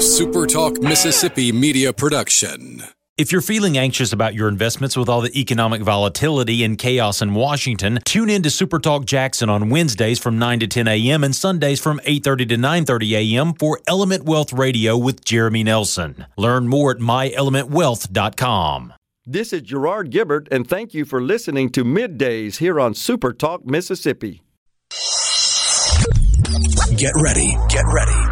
SuperTalk Mississippi media production. If you're feeling anxious about your investments with all the economic volatility and chaos in Washington, tune in to SuperTalk Jackson on Wednesdays from 9 to 10 a.m. and Sundays from 8:30 to 9:30 a.m. for Element Wealth Radio with Jeremy Nelson. Learn more at myelementwealth.com. This is Gerard Gibbert, and thank you for listening to Middays here on Super Talk Mississippi. Get ready, get ready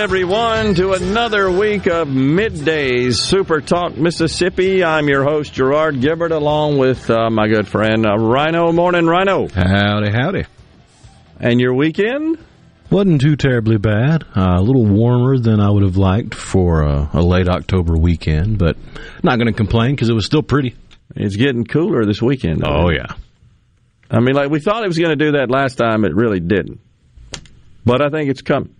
Everyone to another week of Middays Super Talk Mississippi. I'm your host Gerard Gibbert along with uh, my good friend uh, Rhino. Morning, Rhino. Howdy, howdy. And your weekend? Wasn't too terribly bad. Uh, a little warmer than I would have liked for a, a late October weekend, but not going to complain because it was still pretty. It's getting cooler this weekend. though. Oh, yeah. I mean, like we thought it was going to do that last time. It really didn't. But I think it's coming.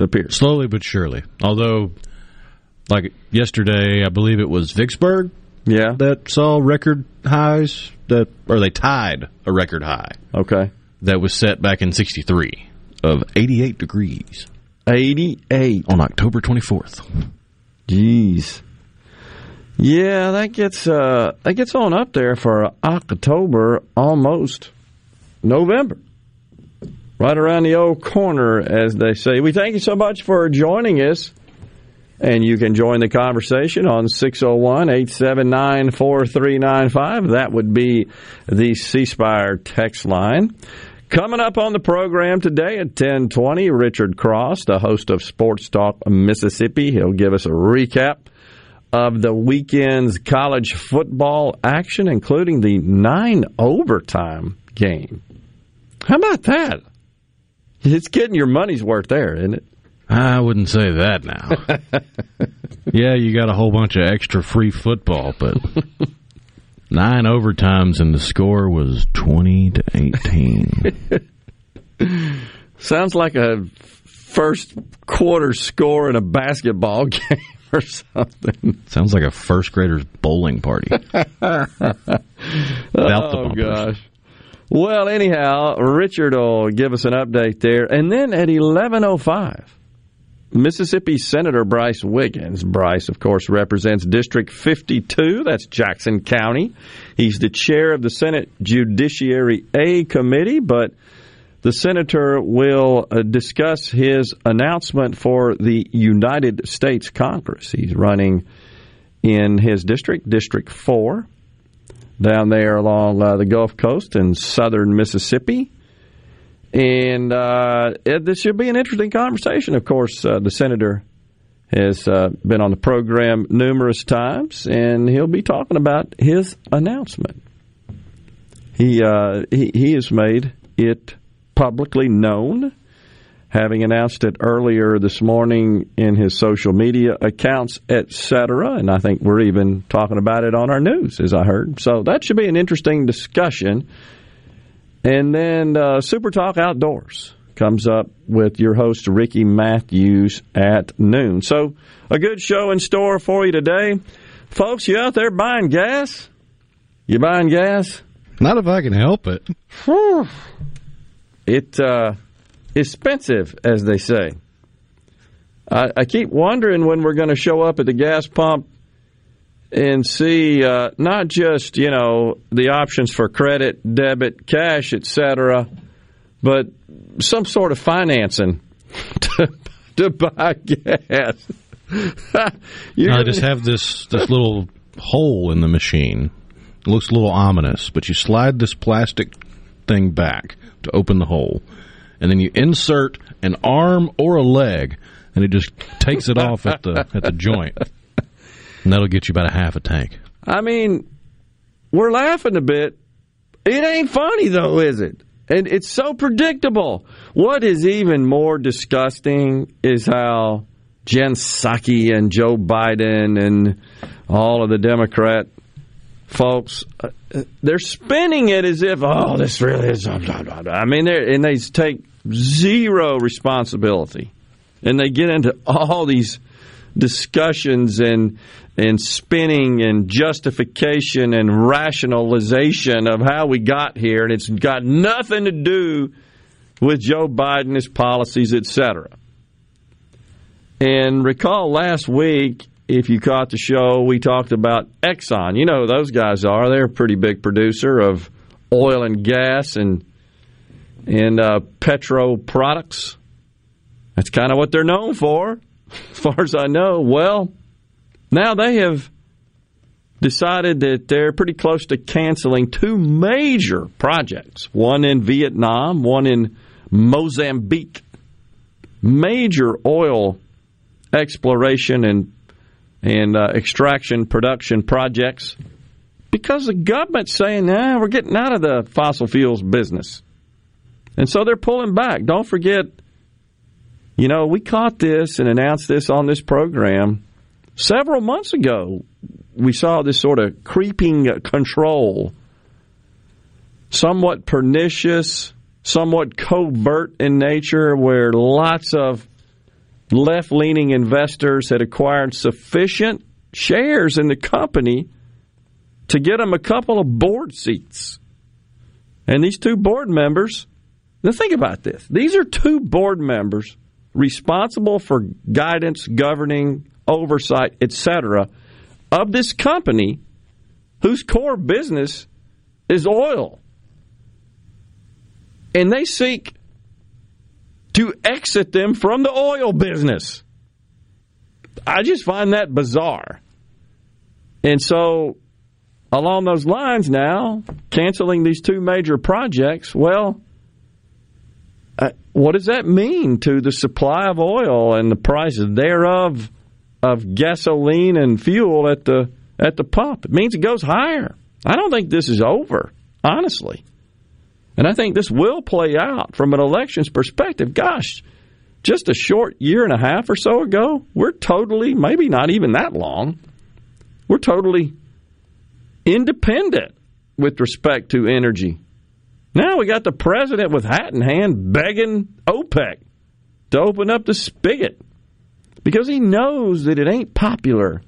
Appears. Slowly but surely. Although, like yesterday, I believe it was Vicksburg Yeah. that saw record highs, that or they tied a record high Okay. that was set back in 63 of 88 degrees 88. on October 24th. Jeez. Yeah, that gets uh that gets on up there for October, almost November. Right around the old corner, as they say. We thank you so much for joining us. And you can join the conversation on 601 879 4395. That would be the C Spire text line. Coming up on the program today at 1020, Richard Cross, the host of Sports Talk Mississippi. He'll give us a recap of the weekend's college football action, including the nine overtime game. How about that? It's getting your money's worth there, isn't it? I wouldn't say that now. yeah, you got a whole bunch of extra free football, but nine overtimes and the score was 20 to 18. Sounds like a first quarter score in a basketball game or something. Sounds like a first grader's bowling party. Without the oh bumpers. gosh. Well, anyhow, Richard will give us an update there, and then at eleven oh five, Mississippi Senator Bryce Wiggins. Bryce, of course, represents District fifty two. That's Jackson County. He's the chair of the Senate Judiciary A Committee, but the senator will uh, discuss his announcement for the United States Congress. He's running in his district, District 4, down there along uh, the Gulf Coast in southern Mississippi. And uh, it, this should be an interesting conversation. Of course, uh, the senator has uh, been on the program numerous times, and he'll be talking about his announcement. He uh, he, he has made it publicly known, having announced it earlier this morning in his social media accounts, etc. And I think we're even talking about it on our news, as I heard. So that should be an interesting discussion. And then uh, Super Talk Outdoors comes up with your host Ricky Matthews at noon. So a good show in store for you today, folks. You out there buying gas? You buying gas? Not if I can help it. It uh, expensive, as they say. I, I keep wondering when we're going to show up at the gas pump and see uh, not just you know the options for credit, debit, cash, etc., but some sort of financing to, to buy gas. You're I just have this this little hole in the machine. It looks a little ominous, but you slide this plastic thing back to open the hole, and then you insert an arm or a leg, and it just takes it off at the at the joint. And that'll get you about a half a tank. I mean, we're laughing a bit. It ain't funny though, is it? And it's so predictable. What is even more disgusting is how Jen Psaki and Joe Biden and all of the Democrat folks, uh, they're spinning it as if, oh, this really is. Blah, blah, blah. I mean, and they take zero responsibility, and they get into all these discussions and and spinning and justification and rationalization of how we got here, and it's got nothing to do with Joe Biden, his policies, etc. And recall last week, if you caught the show, we talked about Exxon. You know who those guys are. They're a pretty big producer of oil and gas and and uh, petro products. That's kind of what they're known for, as far as I know. Well, now they have decided that they're pretty close to canceling two major projects one in Vietnam, one in Mozambique. Major oil exploration and and uh, extraction production projects because the government's saying, nah, we're getting out of the fossil fuels business. And so they're pulling back. Don't forget, you know, we caught this and announced this on this program several months ago. We saw this sort of creeping control, somewhat pernicious, somewhat covert in nature, where lots of left leaning investors had acquired sufficient shares in the company to get them a couple of board seats. And these two board members, now think about this. These are two board members responsible for guidance, governing, oversight, etc., of this company whose core business is oil. And they seek to exit them from the oil business. I just find that bizarre. And so, along those lines now, canceling these two major projects, well, uh, what does that mean to the supply of oil and the prices thereof of gasoline and fuel at the at the pump? It means it goes higher. I don't think this is over, honestly. And I think this will play out from an elections perspective. Gosh, just a short year and a half or so ago, we're totally, maybe not even that long, we're totally independent with respect to energy. Now we got the president with hat in hand begging OPEC to open up the spigot because he knows that it ain't popular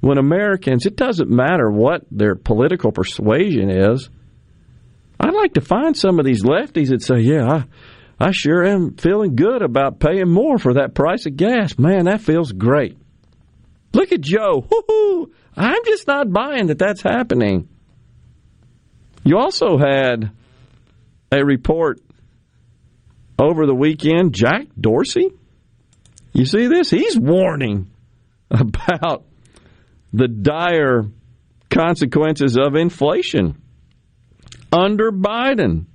when Americans, it doesn't matter what their political persuasion is, I'd like to find some of these lefties that say, yeah, I, I sure am feeling good about paying more for that price of gas. Man, that feels great. Look at Joe. Woo-hoo. I'm just not buying that that's happening. You also had a report over the weekend. Jack Dorsey, you see this? He's warning about the dire consequences of inflation under Biden.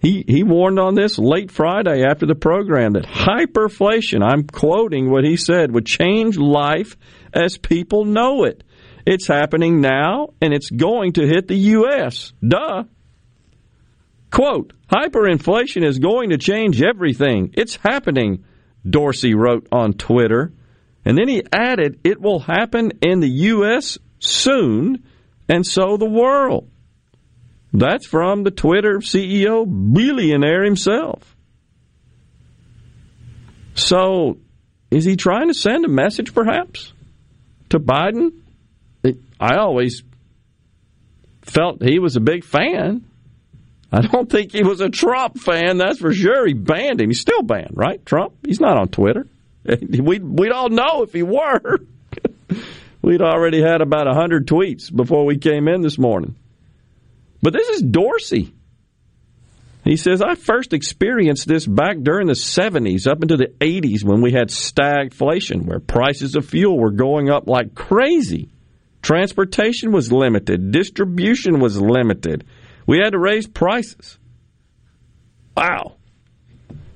He, he warned on this late Friday after the program that hyperflation, I'm quoting what he said, would change life as people know it. It's happening now and it's going to hit the U.S. Duh. Quote, hyperinflation is going to change everything. It's happening, Dorsey wrote on Twitter. And then he added, it will happen in the U.S. soon, and so the world. That's from the Twitter CEO billionaire himself. So, is he trying to send a message perhaps to Biden? I always felt he was a big fan. I don't think he was a Trump fan, that's for sure. He banned him. He's still banned, right? Trump? He's not on Twitter. We'd, we'd all know if he were. We'd already had about 100 tweets before we came in this morning. But this is Dorsey. He says, I first experienced this back during the 70s, up into the 80s, when we had stagflation, where prices of fuel were going up like crazy. Transportation was limited, distribution was limited. We had to raise prices. Wow.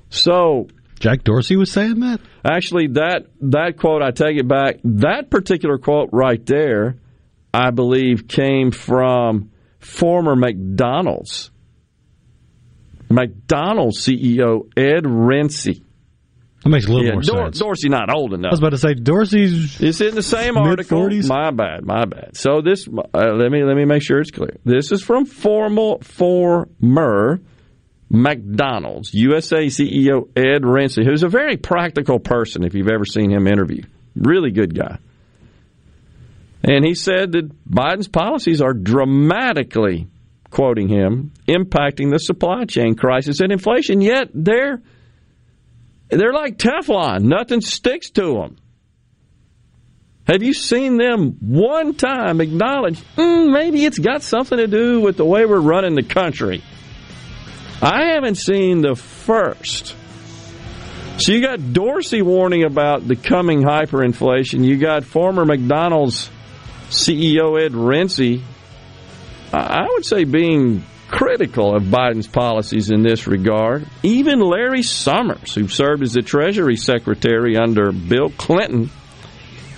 So, Jack Dorsey was saying that? Actually, that that quote, I take it back. That particular quote right there, I believe, came from former McDonald's McDonald's CEO Ed Rensi. That makes a little Yeah, more Dor- sense. Dorsey not old enough. I was about to say Dorsey's. It's in the same article. Mid-forties? My bad, my bad. So this, uh, let me let me make sure it's clear. This is from formal former McDonald's USA CEO Ed Rensi, who's a very practical person. If you've ever seen him interview, really good guy. And he said that Biden's policies are dramatically, quoting him, impacting the supply chain crisis and inflation. Yet they're they're like Teflon; nothing sticks to them. Have you seen them one time acknowledge mm, maybe it's got something to do with the way we're running the country? I haven't seen the first. So you got Dorsey warning about the coming hyperinflation. You got former McDonald's CEO Ed Rensi, I I would say, being critical of Biden's policies in this regard. Even Larry Summers, who served as the Treasury Secretary under Bill Clinton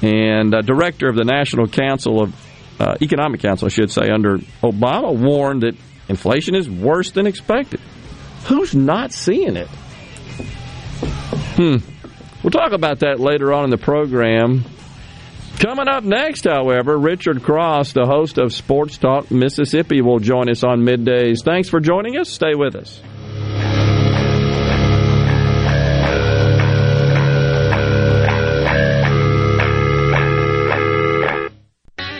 and uh, director of the National Council of uh, Economic Council, I should say, under Obama, warned that inflation is worse than expected. Who's not seeing it? Hmm. We'll talk about that later on in the program. Coming up next, however, Richard Cross, the host of Sports Talk Mississippi, will join us on middays. Thanks for joining us. Stay with us.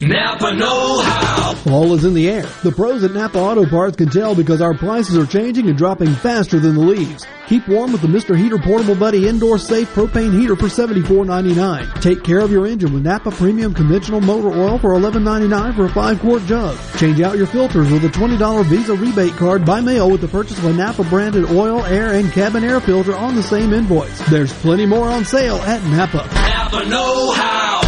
Napa Know How. Fall is in the air. The pros at Napa Auto Parts can tell because our prices are changing and dropping faster than the leaves. Keep warm with the Mr. Heater Portable Buddy Indoor Safe Propane Heater for $74.99. Take care of your engine with Napa Premium Conventional Motor Oil for $11.99 for a 5-quart jug. Change out your filters with a $20 Visa rebate card by mail with the purchase of a Napa branded oil, air, and cabin air filter on the same invoice. There's plenty more on sale at Napa. Napa Know How.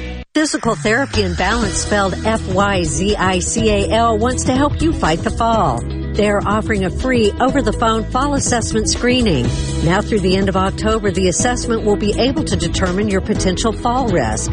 Fyzical Therapy and Balance, spelled F-Y-Z-I-C-A-L, wants to help you fight the fall. They are offering a free over-the-phone fall assessment screening. Now through the end of October, the assessment will be able to determine your potential fall risk.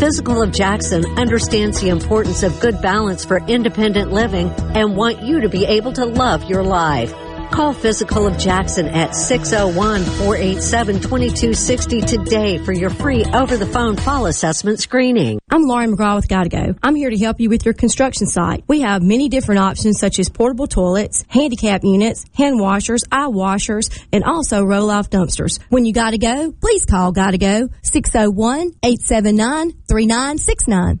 Fyzical of Jackson understands the importance of good balance for independent living and want you to be able to love your life. Call Fyzical of Jackson at 601-487-2260 today for your free over-the-phone fall assessment screening. I'm Lauren McGraw with Gotta Go. I'm here to help you with your construction site. We have many different options such as portable toilets, handicap units, hand washers, eye washers, and also roll-off dumpsters. When you gotta go, please call Gotta Go 601-879-3969.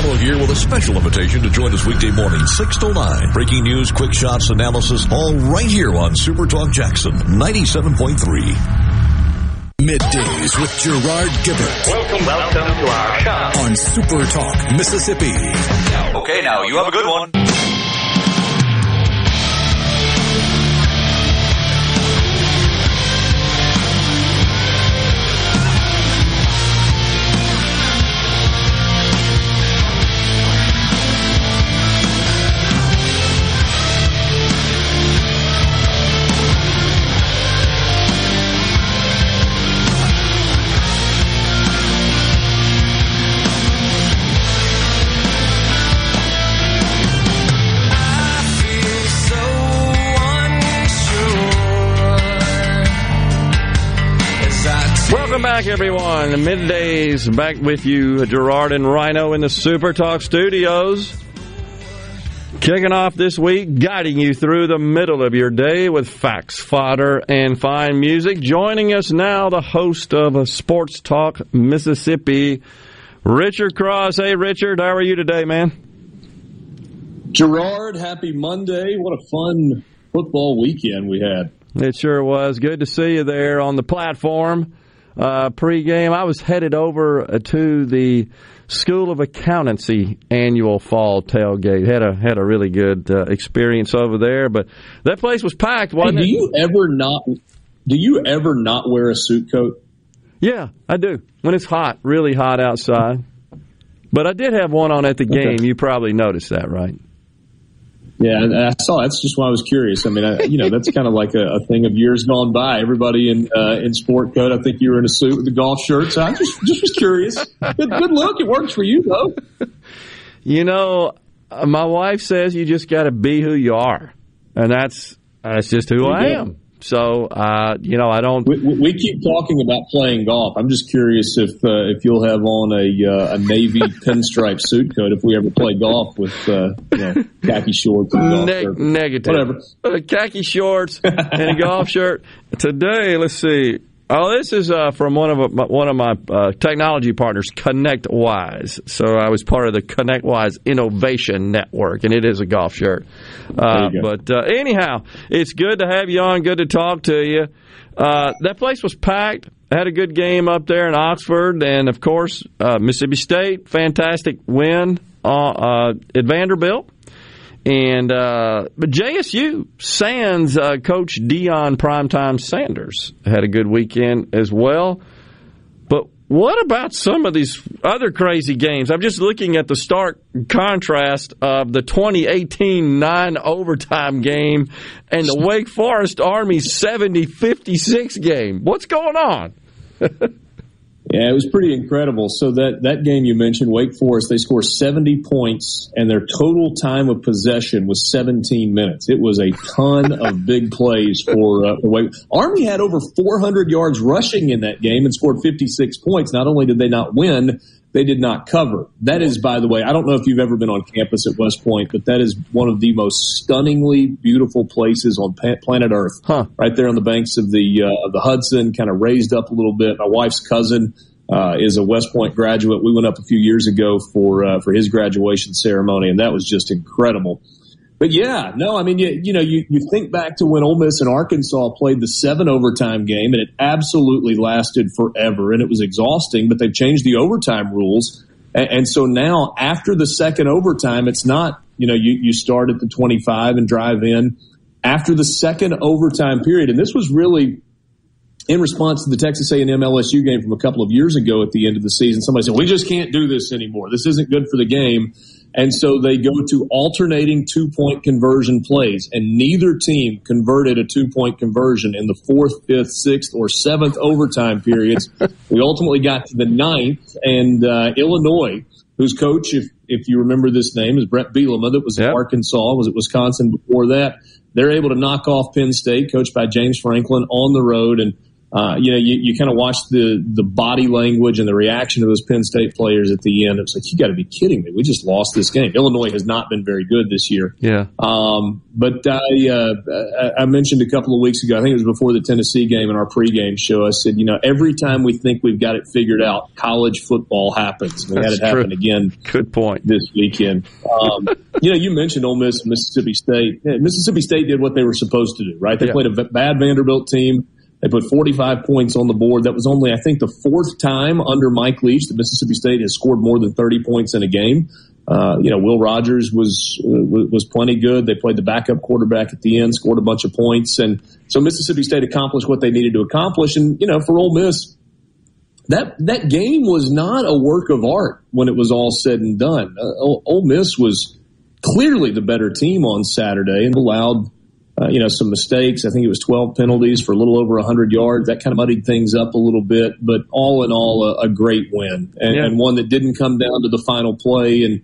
Gallo here with a special invitation to join us weekday morning, 6 to 9. Breaking news, quick shots, analysis, all right here on Super Talk Jackson 97.3. Middays with Gerard Gibbert. Welcome, welcome to our show. On Super Talk, Mississippi. Okay, now you have a good one. Back, everyone. Middays back with you, Gerard and Rhino in the Super Talk studios. Kicking off this week, guiding you through the middle of your day with facts, fodder, and fine music. Joining us now, the host of Sports Talk Mississippi, Richard Cross. Hey, Richard, how are you today, man? Gerard, happy Monday. What a fun football weekend we had. It sure was. Good to see you there on the platform. Uh, pregame, I was headed over to the School of Accountancy annual fall tailgate. Had a had a really good uh, experience over there, but that place was packed. Wasn't hey, do it? you ever not? Do you ever not wear a suit coat? Yeah, I do. When it's hot, really hot outside. But I did have one on at the game. Okay. You probably noticed that, right? Yeah, and I saw. That's just why I was curious. I mean, I, you know, that's kind of like a, a thing of years gone by. Everybody in uh, in sport coat. I think you were in a suit with a golf shirt. So I just just was curious. Good, good look. It works for you though. You know, uh, my wife says you just got to be who you are, and that's that's just who You I am. So, uh, you know, I don't. We, we keep talking about playing golf. I'm just curious if uh, if you'll have on a uh, a navy pinstripe suit coat if we ever play golf with uh, you know, khaki shorts and golf Ne- negative. Whatever. Uh, khaki shorts and a golf shirt. Today, let's see. Oh, this is uh, from one of my, one of my uh, technology partners, ConnectWise. So I was part of the ConnectWise Innovation Network, and it is a golf shirt. Uh, There you go. but uh, anyhow, it's good to have you on. Good to talk to you. Uh, that place was packed. Had a good game up there in Oxford, and of course, uh, Mississippi State, fantastic win uh, uh, at Vanderbilt. And uh, but JSU Sands uh, coach Deion Primetime Sanders had a good weekend as well. But what about some of these other crazy games? I'm just looking at the stark contrast of the 2018 nine overtime game and the Wake Forest Army 70 56 game. What's going on? Yeah, it was pretty incredible. So that, that game you mentioned, Wake Forest, they scored 70 points and their total time of possession was 17 minutes. It was a ton of big plays for, uh, Wake. Army had over 400 yards rushing in that game and scored 56 points. Not only did they not win, they did not cover. That is, by the way, I don't know if you've ever been on campus at West Point, but that is one of the most stunningly beautiful places on planet Earth. Right there on the banks of the uh, of the Hudson, kind of raised up a little bit. My wife's cousin uh, is a West Point graduate. We went up a few years ago for uh, for his graduation ceremony, and that was just incredible. But yeah, no, I mean, you, you know, you, you think back to when Ole Miss and Arkansas played the seven overtime game, and it absolutely lasted forever, and it was exhausting. But they've changed the overtime rules, and, and so now after the second overtime, it's not you know you you start at the twenty five and drive in after the second overtime period, and this was really in response to the Texas A&M LSU game from a couple of years ago at the end of the season, somebody said, we just can't do this anymore. This isn't good for the game. And so they go to alternating two point conversion plays and neither team converted a two point conversion in the fourth, fifth, sixth, or seventh overtime periods. we ultimately got to the ninth and, uh, Illinois, whose coach, if, if you remember this name, is Brett Bielema that was at Arkansas, was at Wisconsin before that. They're able to knock off Penn State, coached by James Franklin on the road and uh, you know, you, you kind of watch the the body language and the reaction of those Penn State players at the end. It's like you got to be kidding me. We just lost this game. Illinois has not been very good this year. Yeah. Um, but I, uh, I mentioned a couple of weeks ago. I think it was before the Tennessee game in our pregame show. I said, you know, every time we think we've got it figured out, college football happens. We That's had it happen true. again. Good point. This weekend. Um, you know, you mentioned Ole Miss Mississippi State. Yeah, Mississippi State did what they were supposed to do, right? They Yeah. played a v- bad Vanderbilt team. They put 45 points on the board. That was only, I think, the fourth time under Mike Leach that Mississippi State has scored more than 30 points in a game. Uh, you know, Will Rogers was uh, was plenty good. They played the backup quarterback at the end, scored a bunch of points, and so Mississippi State accomplished what they needed to accomplish. And you know, for Ole Miss, that that game was not a work of art when it was all said and done. Uh, Ole Miss was clearly the better team on Saturday and allowed uh, you know some mistakes. I think it was 12 penalties for a little over 100 yards. That kind of muddied things up a little bit, but all in all, a, a great win and, Yeah. and one that didn't come down to the final play. And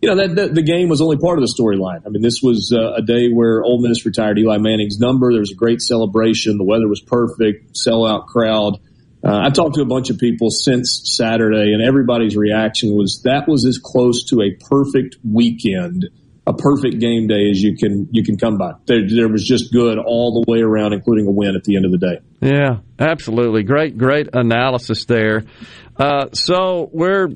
you know that, that the game was only part of the storyline. I mean, this was uh, a day where Ole Miss retired Eli Manning's number. There was a great celebration. The weather was perfect. Sellout crowd. Uh, I've talked to a bunch of people since Saturday, and everybody's reaction was that was as close to a perfect weekend, a perfect game day as you can you can come by. There, there was just good all the way around, including a win at the end of the day. Yeah, absolutely. Great, great analysis there. Uh, so we're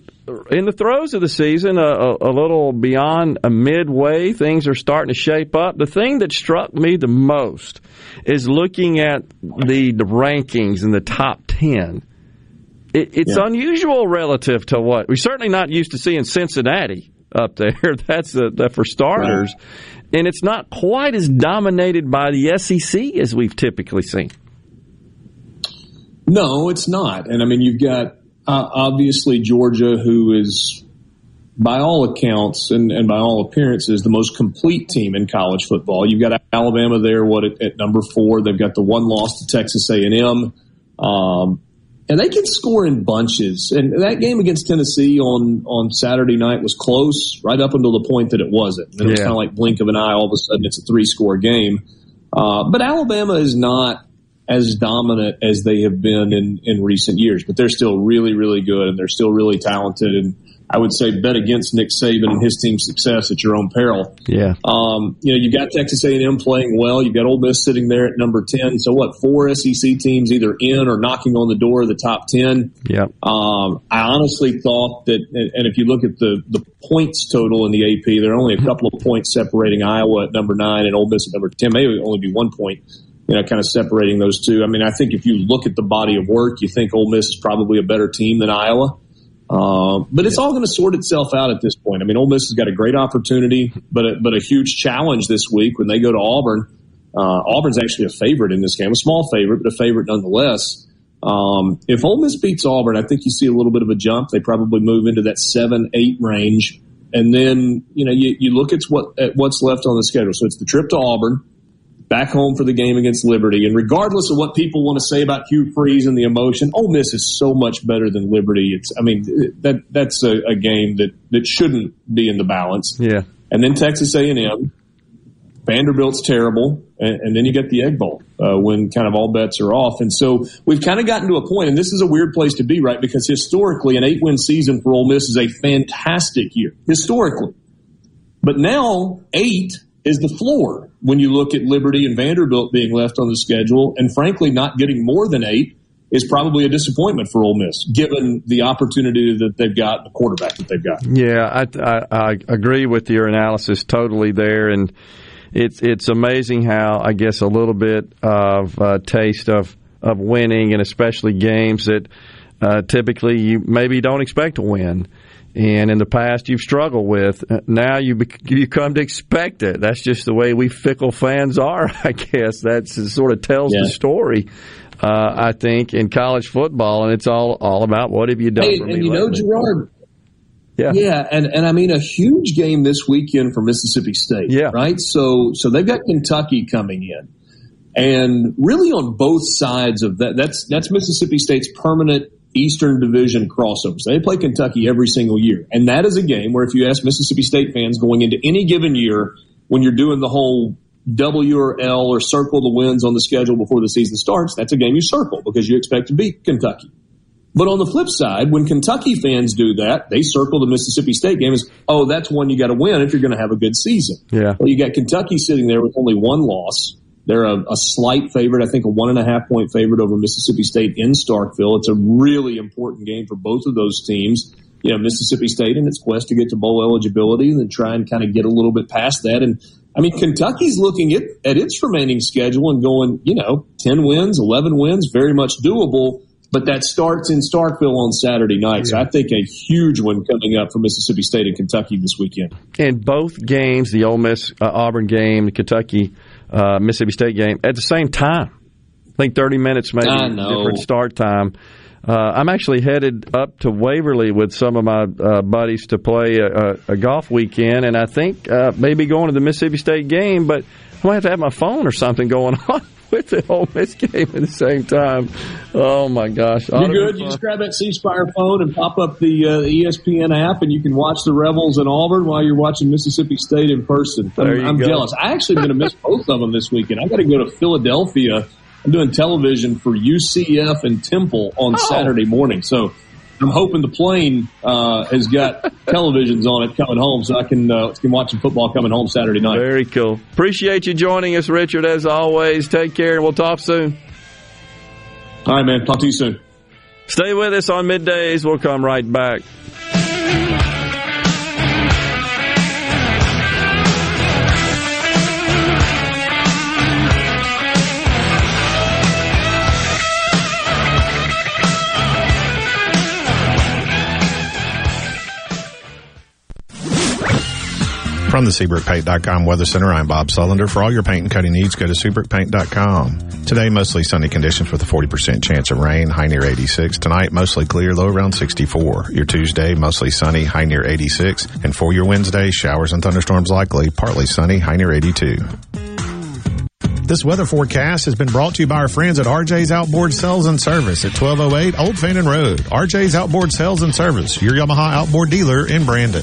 in the throes of the season, a, a, a little beyond a midway. Things are starting to shape up. The thing that struck me the most is looking at the, the rankings in the top 10. It, it's Yeah. unusual relative to what we're certainly not used to seeing Cincinnati up there. That's the, that for starters. And it's not quite as dominated by the SEC as we've typically seen. No, it's not. And I mean, you've got uh, obviously Georgia, who is, by all accounts and, and by all appearances, the most complete team in college football. You've got Alabama there, what at, at number four? They've got the one loss to Texas A and M, um, and they can score in bunches. And that game against Tennessee on on Saturday night was close, right up until the point that it wasn't. And it was kind of like blink of an eye. All of a sudden, it's a three score game. Uh, but Alabama is not as dominant as they have been in, in recent years, but they're still really, really good and they're still really talented. And I would say bet against Nick Saban and his team's success at your own peril. Yeah. Um, you know, you've got Texas A&M playing well. You've got Ole Miss sitting there at number 10. So what, four SEC teams either in or knocking on the door of the top 10. Yep. Um, I honestly thought that, and, and if you look at the, the points total in the AP, there are only a couple of points separating Iowa at number nine and Ole Miss at number 10. Maybe only be one point, you know, kind of separating those two. I mean, I think if you look at the body of work, you think Ole Miss is probably a better team than Iowa. Um, but it's all going to sort itself out at this point. I mean, Ole Miss has got a great opportunity, but a, but a huge challenge this week when they go to Auburn. Uh, Auburn's actually a favorite in this game, a small favorite, but a favorite nonetheless. Um, if Ole Miss beats Auburn, I think you see a little bit of a jump. They probably move into that seven, eight range, and then you know you, you look at what at what's left on the schedule. So it's the trip to Auburn, back home for the game against Liberty, and regardless of what people want to say about Hugh Freeze and the emotion, Ole Miss is so much better than Liberty. It's I mean that that's a, a game that that shouldn't be in the balance. Yeah. And then Texas A&M, Vanderbilt's terrible, and, and then you get the Egg Bowl uh, when kind of all bets are off. And so we've kind of gotten to a point, and this is a weird place to be, right? Because historically, an eight-win season for Ole Miss is a fantastic year historically, but now eight is the floor when you look at Liberty and Vanderbilt being left on the schedule, and frankly, not getting more than eight is probably a disappointment for Ole Miss, given the opportunity that they've got, the quarterback that they've got. Yeah, I, I, I agree with your analysis totally there, and it's it's amazing how I guess a little bit of uh, taste of of winning, and especially games that uh, typically you maybe don't expect to win. And in the past, you've struggled with. Uh, Now you bec- you come to expect it. That's just the way we fickle fans are. I guess That sort of tells the story. Uh, I think in college football, and it's all all about what have you done Hey, for me and you know. Gerard, Yeah. Yeah, and, and I mean a huge game this weekend for Mississippi State. Yeah. Right? So so they've got Kentucky coming in. And really on both sides of that that's that's Mississippi State's permanent Eastern Division crossovers. They play Kentucky every single year. And that is a game where if you ask Mississippi State fans going into any given year when you're doing the whole W or L or circle the wins on the schedule before the season starts, that's a game you circle because you expect to beat Kentucky. But on the flip side, when Kentucky fans do that, they circle the Mississippi State game as, oh, that's one you got to win if you're going to have a good season. Yeah. Well, you got Kentucky sitting there with only one loss. They're a, a slight favorite, I think a one and a half point favorite over Mississippi State in Starkville. It's a really important game for both of those teams. You know, Mississippi State in its quest to get to bowl eligibility and then try and kind of get a little bit past that. And I mean, Kentucky's looking at, at its remaining schedule and going, you know, 10 wins, 11 wins, very much doable but that starts in Starkville on Saturday night. So I think a huge one coming up for Mississippi State and Kentucky this weekend. And both games, the Ole Miss uh, Auburn game, the Kentucky uh, Mississippi State game, at the same time. I think 30 minutes maybe different start time. Uh, I'm actually headed up to Waverly with some of my uh, buddies to play a, a, a, golf weekend, and I think uh, maybe going to the Mississippi State game, but I might have to have my phone or something going on with the Ole Miss game at the same time. Oh my gosh! You good? You just grab that C Spire phone and pop up the, uh, the ESPN app, and you can watch the Rebels in Auburn while you're watching Mississippi State in person. There I'm, I'm jealous. I actually am going to miss both of them this weekend. I got to go to Philadelphia. I'm doing television for UCF and Temple on Oh. Saturday morning, so. I'm hoping the plane uh, has got televisions on it coming home, so I can uh, can watch some football coming home Saturday night. Very cool. Appreciate you joining us, Richard. As always, take care, and we'll talk soon. All right, man. Talk to you soon. Stay with us on middays. We'll come right back. From the SeabrookPaint.com Weather Center, I'm Bob Sullender. For all your paint and cutting needs, go to SeabrookPaint.com. Today, mostly sunny conditions with a 40% chance of rain, high near 86. Tonight, mostly clear, low around 64. Your Tuesday, mostly sunny, high near 86. And for your Wednesday, showers and thunderstorms likely, partly sunny, high near 82. This weather forecast has been brought to you by our friends at RJ's Outboard Sales and Service at 1208 Old Fannin Road. RJ's Outboard Sales and Service, your Yamaha outboard dealer in Brandon.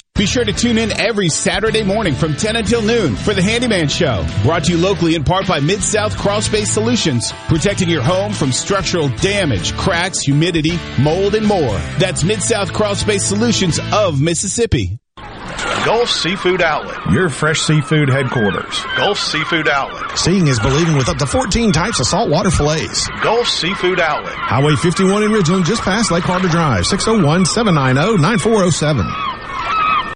Be sure to tune in every Saturday morning from 10 until noon for the Handyman Show. Brought to you locally in part by Mid-South Crawl Space Solutions, protecting your home from structural damage, cracks, humidity, mold, and more. That's Mid-South Crawl Space Solutions of Mississippi. Gulf Seafood Outlet. Your fresh seafood headquarters. Gulf Seafood Outlet. Seeing is believing with up to 14 types of saltwater fillets. Gulf Seafood Outlet. Highway 51 in Ridgeland, just past Lake Harbor Drive, 601 790 9407.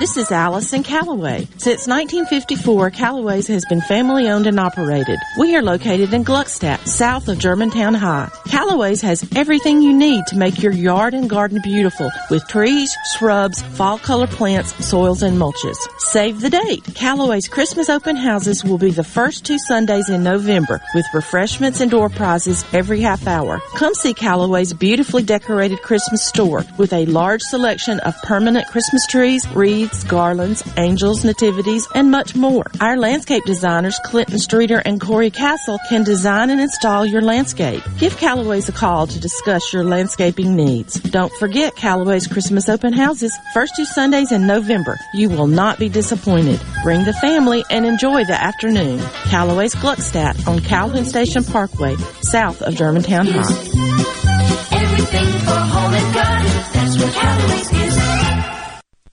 This is Allison Callaway. Since 1954, Callaway's has been family owned and operated. We are located in Gluckstadt, south of Germantown High. Callaway's has everything you need to make your yard and garden beautiful with trees, shrubs, fall color plants, soils, and mulches. Save the date. Callaway's Christmas open houses will be the first two Sundays in November with refreshments and door prizes every half hour. Come see Callaway's beautifully decorated Christmas store with a large selection of permanent Christmas trees, wreaths, garlands, angels, nativities, and much more. Our landscape designers, Clinton Streeter and Corey Castle, can design and install your landscape. Give Callaway's a call to discuss your landscaping needs. Don't forget Callaway's Christmas open houses, first two Sundays in November. You will not be disappointed. Bring the family and enjoy the afternoon. Callaway's Gluckstadt on Calhoun Station Parkway, south of Germantown High.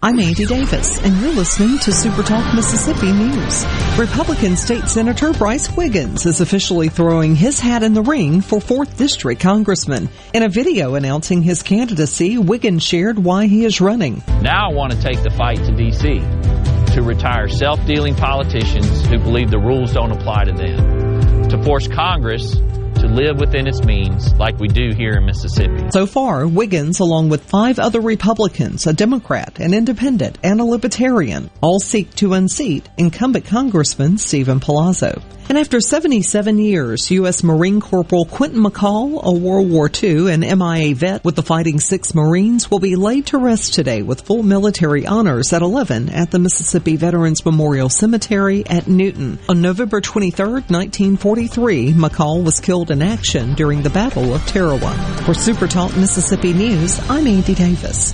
I'm Andy Davis, and you're listening to SuperTalk Mississippi News. Republican State Senator Bryce Wiggins is officially throwing his hat in the ring for 4th District Congressman. In a video announcing his candidacy, Wiggins shared why he is running. Now I want to take the fight to D.C. to retire self-dealing politicians who believe the rules don't apply to them, to force Congress to live within its means like we do here in Mississippi. So far, Wiggins, along with five other Republicans, a Democrat, an independent, and a Libertarian, all seek to unseat incumbent Congressman Steven Palazzo. And after 77 years, U.S. Marine Corporal Quentin McCall, a World War II and MIA vet with the Fighting Six Marines, will be laid to rest today with full military honors at 11 at the Mississippi Veterans Memorial Cemetery at Newton. On November 23, 1943, McCall was killed in action during the Battle of Tarawa. For Super Talk Mississippi News, I'm Andy Davis.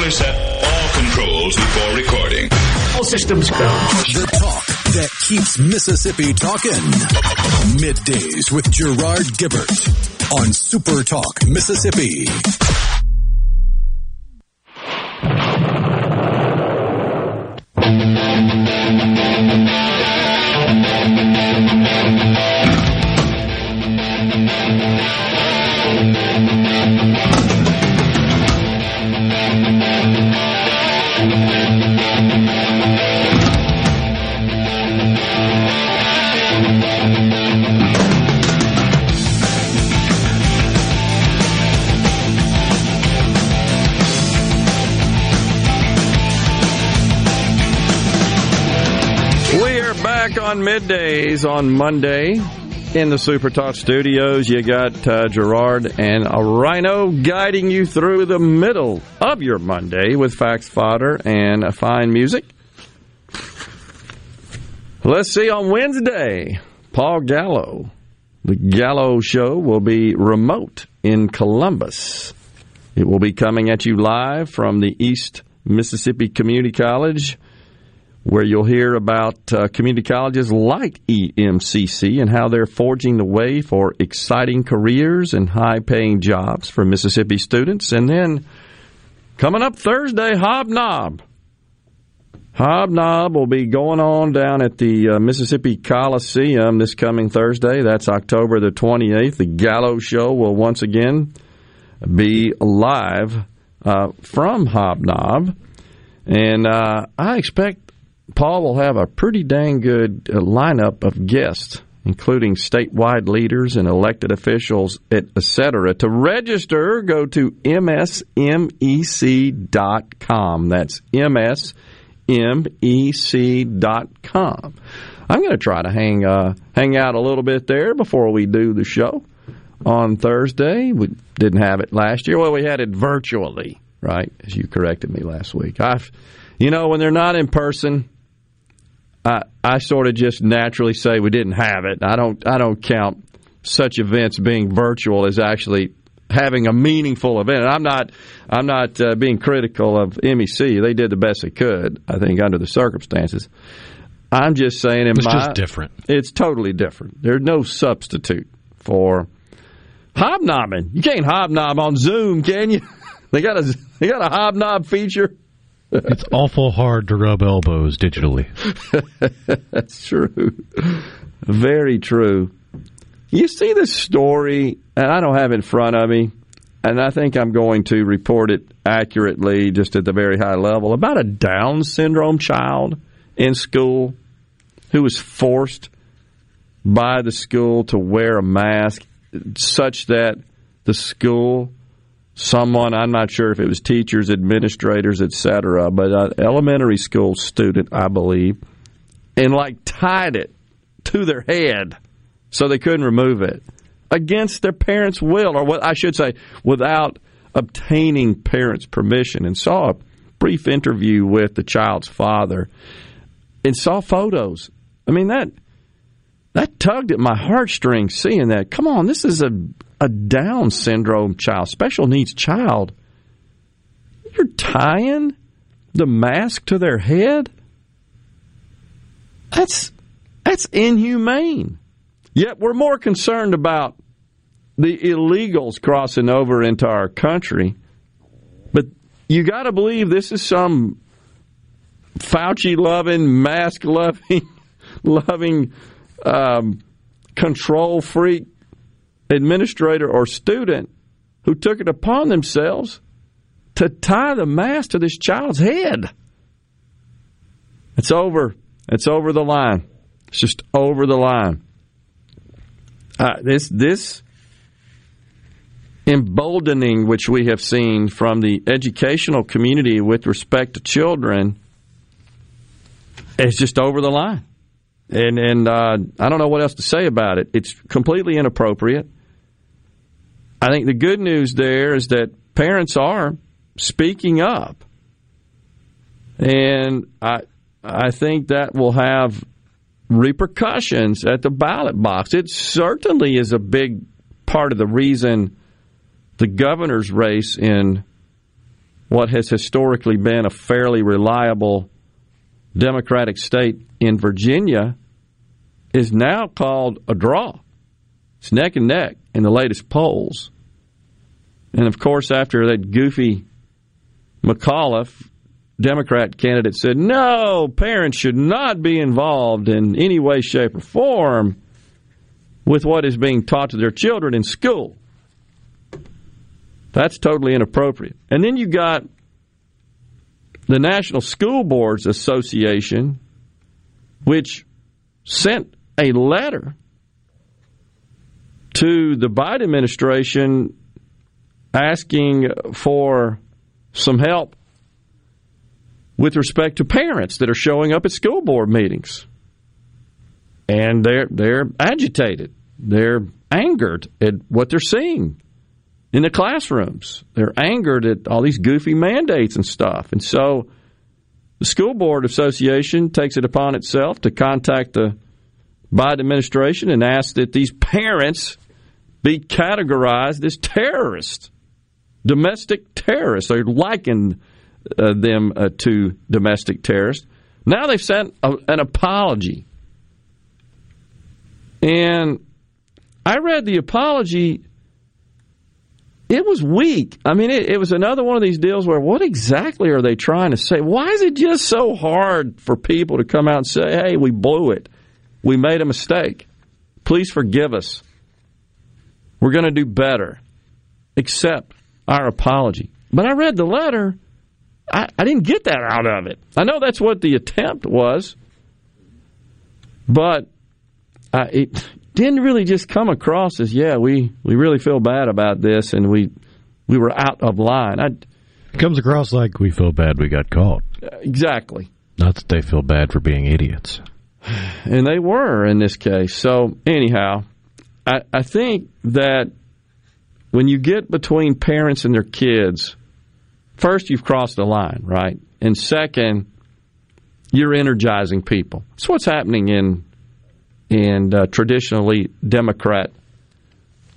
Properly set all controls before recording. All systems go. The talk that keeps Mississippi talking. Middays with Gerard Gibert on Super Talk Mississippi. On Monday in the Super Talk studios. You got uh, Gerard and a Rhino guiding you through the middle of your Monday with facts, fodder, and fine music. Let's see on Wednesday, Paul Gallo. The Gallo Show will be remote in Columbus. It will be coming at you live from the East Mississippi Community College where you'll hear about uh, community colleges like EMCC and how they're forging the way for exciting careers and high paying jobs for Mississippi students. And then coming up Thursday, Hobnob. Hobnob will be going on down at the uh, Mississippi Coliseum this coming Thursday. That's October the 28th. The Gallo Show will once again be live uh, from Hobnob. And uh, I expect Paul will have a pretty dang good uh, lineup of guests, including statewide leaders and elected officials, etc. To register, go to msmec.com. That's msmec.com. I'm going to try to hang uh, hang out a little bit there before we do the show on Thursday. We didn't have it last year. Well, we had it virtually, right? As you corrected me last week. I've, you know, when they're not in person, I, I sort of just naturally say we didn't have it. I don't I don't count such events being virtual as actually having a meaningful event. And I'm not I'm not uh, being critical of MEC. They did the best they could, I think, under the circumstances. I'm just saying, in it's my, just different. It's totally different. There's no substitute for hobnobbing. You can't hobnob on Zoom, can you? they got a they got a hobnob feature. it's awful hard to rub elbows digitally. That's true. Very true. You see this story, and I don't have it in front of me, and I think I'm going to report it accurately, just at the very high level, about a Down syndrome child in school who was forced by the school to wear a mask such that the school someone i'm not sure if it was teachers administrators etc but an elementary school student i believe and like tied it to their head so they couldn't remove it against their parents will or what i should say without obtaining parents permission and saw a brief interview with the child's father and saw photos i mean that that tugged at my heartstrings seeing that. Come on, this is a a Down syndrome child, special needs child. You're tying the mask to their head? That's that's inhumane. Yet we're more concerned about the illegals crossing over into our country. But you got to believe this is some Fauci loving, mask loving, loving um, control freak administrator or student who took it upon themselves to tie the mask to this child's head. It's over. It's over the line. It's just over the line. Uh, this this emboldening which we have seen from the educational community with respect to children is just over the line and and uh, I don't know what else to say about it. It's completely inappropriate. I think the good news there is that parents are speaking up, and I I think that will have repercussions at the ballot box. It certainly is a big part of the reason the governor's race in what has historically been a fairly reliable Democratic state in Virginia is now called a draw. It's neck and neck in the latest polls. And of course, after that goofy McAuliffe, Democrat candidate, said, no, parents should not be involved in any way, shape, or form with what is being taught to their children in school. That's totally inappropriate. And then you got the National School Boards Association, which sent a letter to the Biden administration asking for some help with respect to parents that are showing up at school board meetings. And they're they're agitated. They're angered at what they're seeing in the classrooms. They're angered at all these goofy mandates and stuff. And so the school board association takes it upon itself to contact the Biden administration and ask that these parents be categorized as terrorists, domestic terrorists. They likened uh, them uh, to domestic terrorists. Now they've sent a, an apology. And I read the apology. It was weak. I mean, it, it was another one of these deals where what exactly are they trying to say? Why is it just so hard for people to come out and say, hey, we blew it? We made a mistake. Please forgive us. We're going to do better. Accept our apology. But I read the letter. I, I didn't get that out of it. I know that's what the attempt was, but uh, it didn't really just come across as, yeah, we, we really feel bad about this and we we were out of line. I, it comes across like we feel bad we got caught. Exactly. Not that they feel bad for being idiots. And they were in this case. So, anyhow, I, I think that when you get between parents and their kids, first, you've crossed the line, right? And second, you're energizing people. That's what's happening in in uh, traditionally Democrat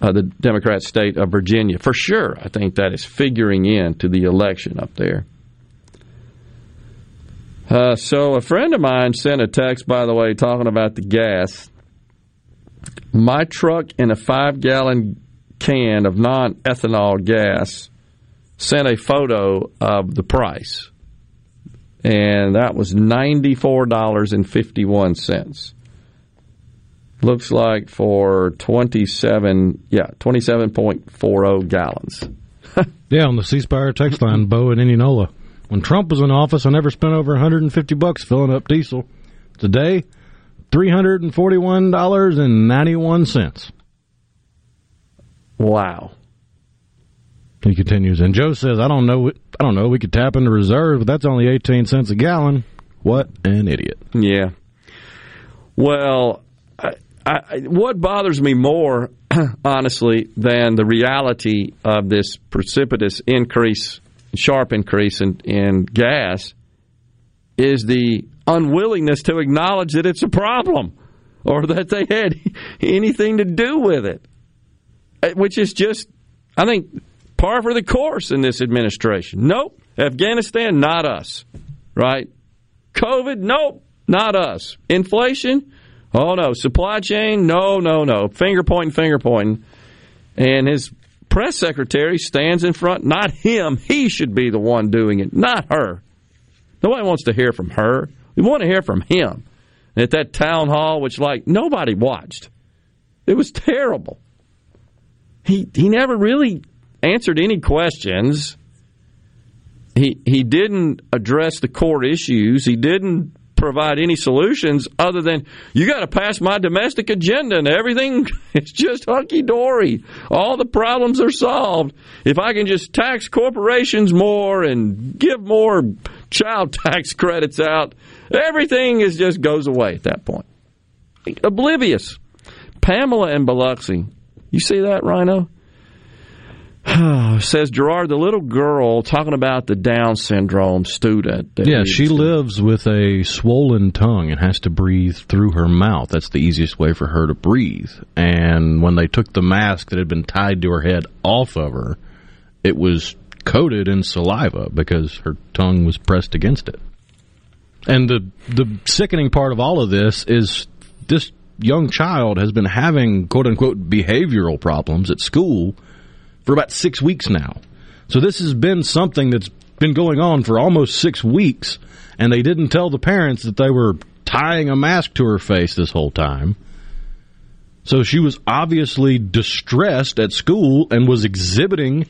uh, the Democrat state of Virginia. For sure, I think that is figuring into the election up there. Uh, so a friend of mine sent a text, by the way, talking about the gas. My truck in a five gallon can of non ethanol gas sent a photo of the price. And that was $94.51. Looks like for 27, yeah, 27.40 gallons. yeah, on the C Spire text line, Bo in Indianola. When Trump was in office, I never spent over 150 bucks filling up diesel. Today, $341.91. Wow. He continues, and Joe says, "I don't know. I don't know. We could tap into reserves, but that's only eighteen cents a gallon. What an idiot!" Yeah. Well, I, I, what bothers me more, honestly, than the reality of this precipitous increase, sharp increase in, in gas, is the unwillingness to acknowledge that it's a problem or that they had anything to do with it, uh, which is just, I think par for the course in this administration. Nope. Afghanistan, not us. Right? COVID, nope, not us. Inflation, oh no. Supply chain, no, no, no. Finger pointing, finger pointing. And his press secretary stands in front, not him. He should be the one doing it, not her. Nobody wants to hear from her. We want to hear from him. at that town hall, which like nobody watched, it was terrible. He he never really answered any questions. He he didn't address the core issues. He didn't provide any solutions other than you got to pass my domestic agenda and everything is just hunky dory. All the problems are solved if I can just tax corporations more and give more child tax credits out. Everything is just goes away at that point. Oblivious. Pamela and Biloxi. You see that, Rhino? Says Gerard, the little girl talking about the Down syndrome student. Yeah, she to... lives with a swollen tongue and has to breathe through her mouth. That's the easiest way for her to breathe. And when they took the mask that had been tied to her head off of her, it was coated in saliva because her tongue was pressed against it. And the the sickening part of all of this is this young child has been having quote unquote behavioral problems at school for about six weeks now. So this has been something that's been going on for almost six weeks, and they didn't tell the parents that they were tying a mask to her face this whole time. So she was obviously distressed at school and was exhibiting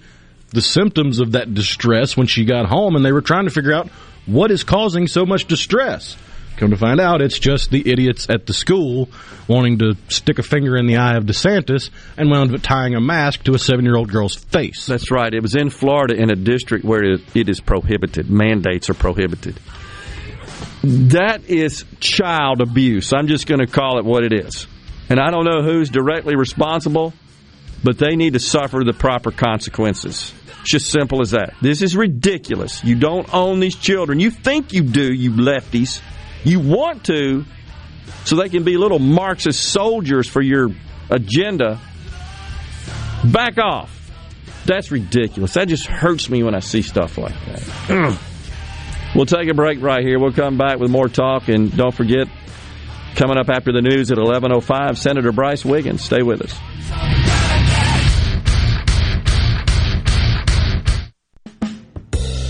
the symptoms of that distress when she got home, and they were trying to figure out what is causing so much distress. Come to find out, it's just the idiots at the school wanting to stick a finger in the eye of DeSantis and wound up tying a mask to a seven year old girl's face. That's right. It was in Florida in a district where it is prohibited. Mandates are prohibited. That is child abuse. I'm just going to call it what it is. And I don't know who's directly responsible, but they need to suffer the proper consequences. It's just simple as that. This is ridiculous. You don't own these children. You think you do, you lefties. You want to, so they can be little Marxist soldiers for your agenda. Back off. That's ridiculous. That just hurts me when I see stuff like that. we'll take a break right here. We'll come back with more talk, and don't forget, coming up after the news at 11:05, Senator Brice Wiggins. Stay with us.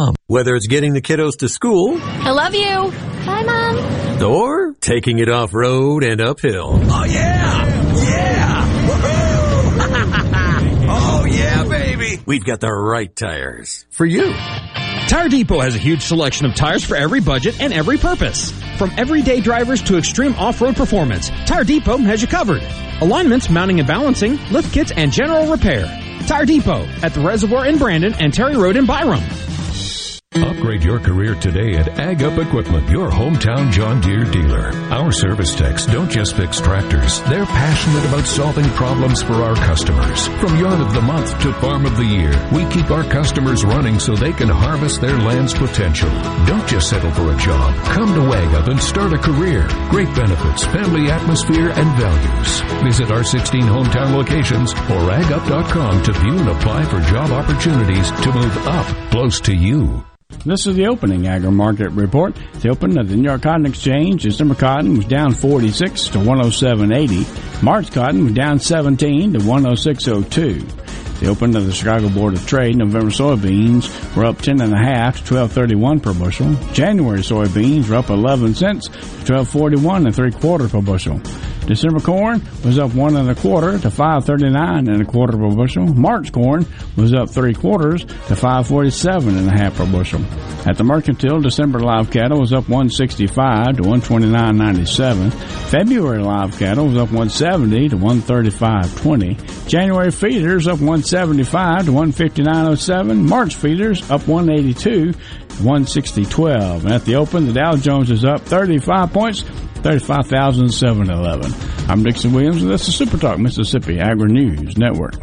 nomoreroofleak.com. Whether it's getting the kiddos to school, I love you. Bye, Mom. or taking it off road and uphill. Oh, yeah! Yeah! oh, yeah, baby! We've got the right tires For you. Tire Depot has a huge selection of tires for every budget and every purpose. From everyday drivers to extreme off-road performance, Tire Depot has you covered. Alignments, mounting and balancing, lift kits, and general repair. Tire Depot at the Reservoir in Brandon and Terry Road in Byram. Upgrade your career today at Ag Up Equipment, your hometown John Deere dealer. Our service techs don't just fix tractors. They're passionate about solving problems for our customers. From yard of the month to farm of the year, we keep our customers running so they can harvest their land's potential. Don't just settle for a job. Come to Ag Up and start a career. Great benefits, family atmosphere, and values. Visit our 16 hometown locations or agup.com to view and apply for job opportunities to move up close to you. This is the opening agri market report. The open of the New York Cotton Exchange, December cotton was down 46 to 107.80. March cotton was down 17 to 106.02. The open of the Chicago Board of Trade, November soybeans were up 10 and a half to 12.31 per bushel. January soybeans were up 11 cents to 12.41 and three quarter per bushel. December corn was up one and a quarter to 5.39 and a quarter per bushel. March corn was up three quarters to 5.47 and a half per bushel. At the mercantile, December live cattle was up 165 to 129.97. February live cattle was up 170 to 135.20. January feeders up 175 to 159.07. March feeders up 182 to 160.12. And at the open, the Dow Jones is up 35 points. 35,711. I'm Dixon Williams, and this is Super Talk Mississippi Agri News Network.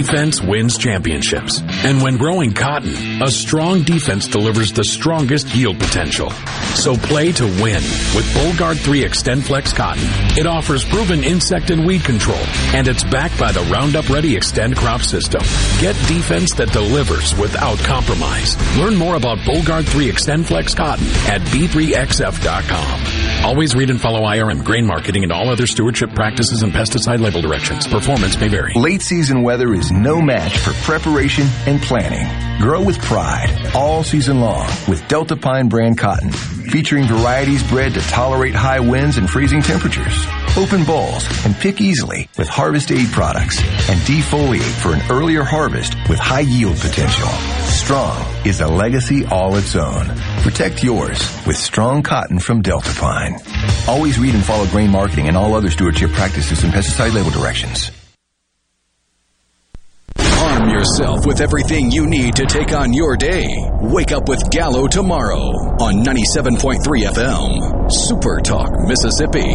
Defense wins championships. And when growing cotton, a strong defense delivers the strongest yield potential. So play to win with Bollgard 3 XtendFlex cotton. It offers proven insect and weed control, and it's backed by the Roundup Ready Xtend crop system. Get defense that delivers without compromise. Learn more about Bollgard 3 XtendFlex cotton at b3xf.com. Always read and follow IRM grain marketing and all other stewardship practices and pesticide label directions. Performance may vary. Late season weather is no match for preparation and planning. Grow with pride all season long with Deltapine brand cotton, featuring varieties bred to tolerate high winds and freezing temperatures. Open balls and pick easily with Harvest Aid products and defoliate for an earlier harvest with high yield potential. Strong is a legacy all its own. Protect yours with strong cotton from Deltapine. Always read and follow grain marketing and all other stewardship practices and pesticide label directions. Arm yourself with everything you need to take on your day. Wake up with Gallo tomorrow on 97.3 FM. Super Talk, Mississippi.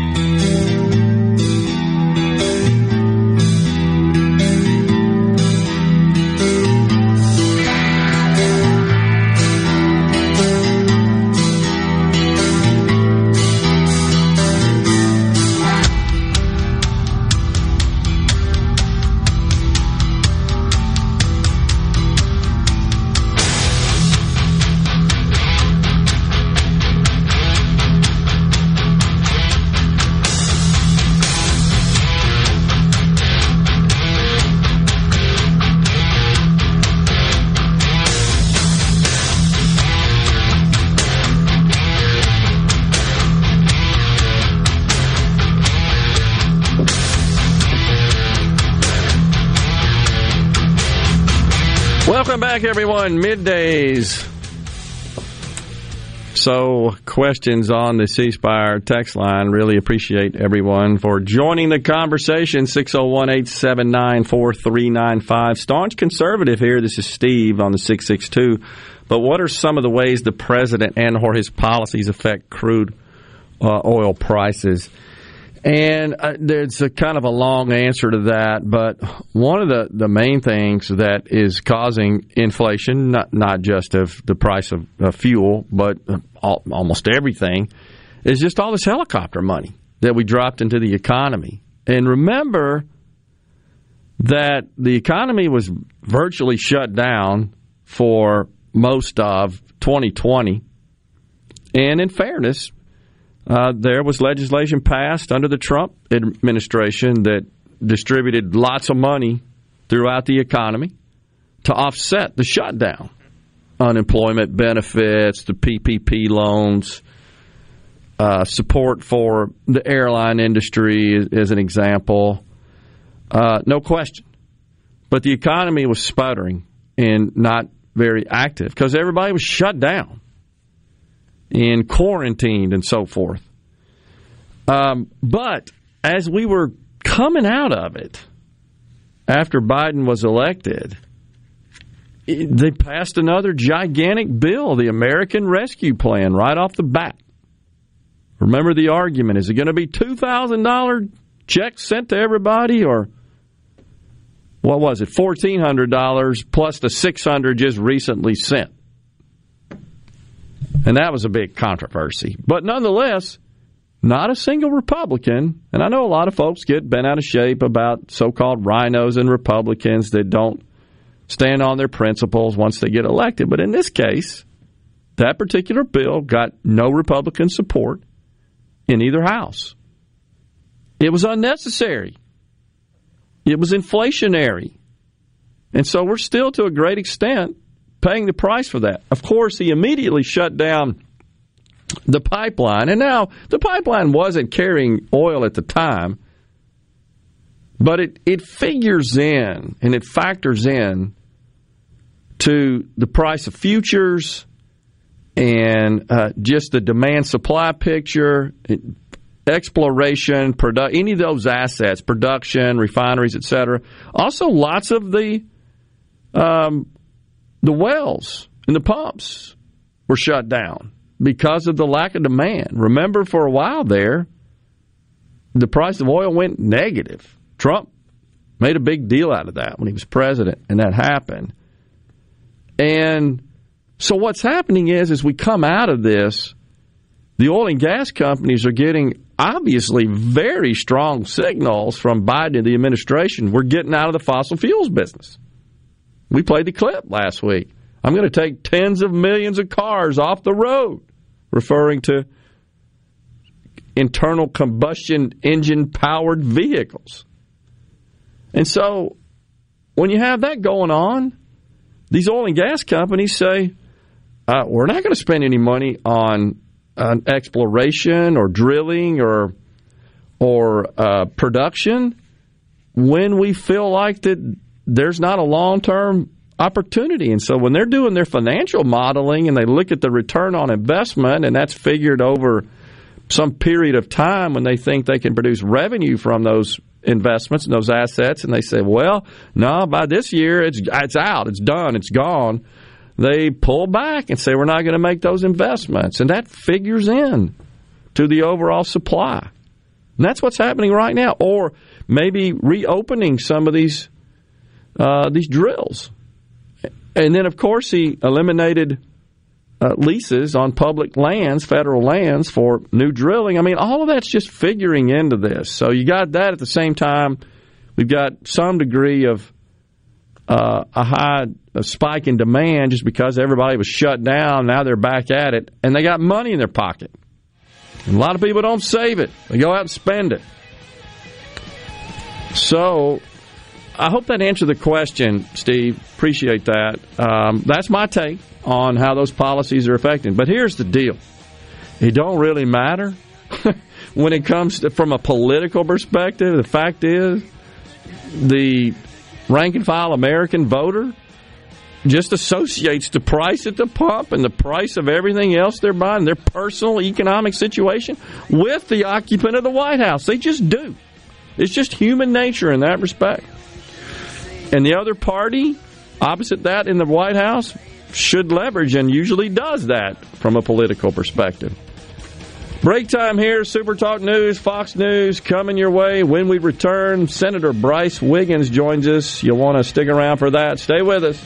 Back, everyone. Middays. So, questions on the C Spire text line. Really appreciate everyone for joining the conversation. 601 879 4395. Staunch conservative here. This is Steve on the 662. But what are some of the ways the president and or his policies affect crude uh, oil prices? And uh, there's a kind of a long answer to that, but one of the, the main things that is causing inflation, not not just of the price of, of fuel, but all, almost everything, is just all this helicopter money that we dropped into the economy. And remember that the economy was virtually shut down for most of 2020. And in fairness, uh, there was legislation passed under the Trump administration that distributed lots of money throughout the economy to offset the shutdown. Unemployment benefits, the PPP loans, uh, support for the airline industry, as an example. Uh, no question. But the economy was sputtering and not very active because everybody was shut down and quarantined and so forth. Um, but as we were coming out of it, after Biden was elected, they passed another gigantic bill, the American Rescue Plan, right off the bat. Remember the argument is it going to be $2,000 checks sent to everybody or what was it, $1,400 plus the 600 just recently sent? And that was a big controversy. But nonetheless, not a single Republican, and I know a lot of folks get bent out of shape about so called rhinos and Republicans that don't stand on their principles once they get elected. But in this case, that particular bill got no Republican support in either house. It was unnecessary. It was inflationary. And so we're still, to a great extent, paying the price for that. Of course, he immediately shut down the pipeline. And now the pipeline wasn't carrying oil at the time, but it, it figures in and it factors in to the price of futures and uh, just the demand supply picture, exploration, produ- any of those assets, production, refineries, etc. Also, lots of the um, the wells and the pumps were shut down because of the lack of demand. Remember, for a while there, the price of oil went negative. Trump made a big deal out of that when he was president, and that happened. And so what's happening is, as we come out of this, the oil and gas companies are getting obviously very strong signals from Biden and the administration. We're getting out of the fossil fuels business. We played the clip last week. I'm going to take tens of millions of cars off the road, referring to internal combustion engine powered vehicles. And so when you have that going on, these oil and gas companies say, uh, we're not going to spend any money on, on exploration or drilling or or uh, production when we feel like that there's not a long term opportunity. And so when they're doing their financial modeling and they look at the return on investment, and that's figured over some period of time when they think they can produce revenue from those investments and those assets, and they say, well, no, by this year it's it's out, it's done, it's gone. They pull back and say we're not going to make those investments, and that figures in to the overall supply. And that's what's happening right now. Or maybe reopening some of these uh, these drills. And then, of course, he eliminated uh, leases on public lands, federal lands, for new drilling. I mean, all of that's just figuring into this. So you got that at the same time. We've got some degree of uh, a high a spike in demand just because everybody was shut down. Now they're back at it, and they got money in their pocket. And a lot of people don't save it; they go out and spend it. So I hope that answered the question, Steve. Appreciate that. Um, that's my take on how those policies are affecting. But here's the deal: it don't really matter when it comes to, from a political perspective. The fact is, the rank and file American voter just associates the price at the pump and the price of everything else they're buying, their personal economic situation, with the occupant of the White House. They just do. It's just human nature in that respect. And the other party, opposite that in the White House, should leverage and usually does that from a political perspective. Break time here, Super Talk News, Fox News coming your way. When we return, Senator Brice Wiggins joins us. You'll want to stick around for that. Stay with us.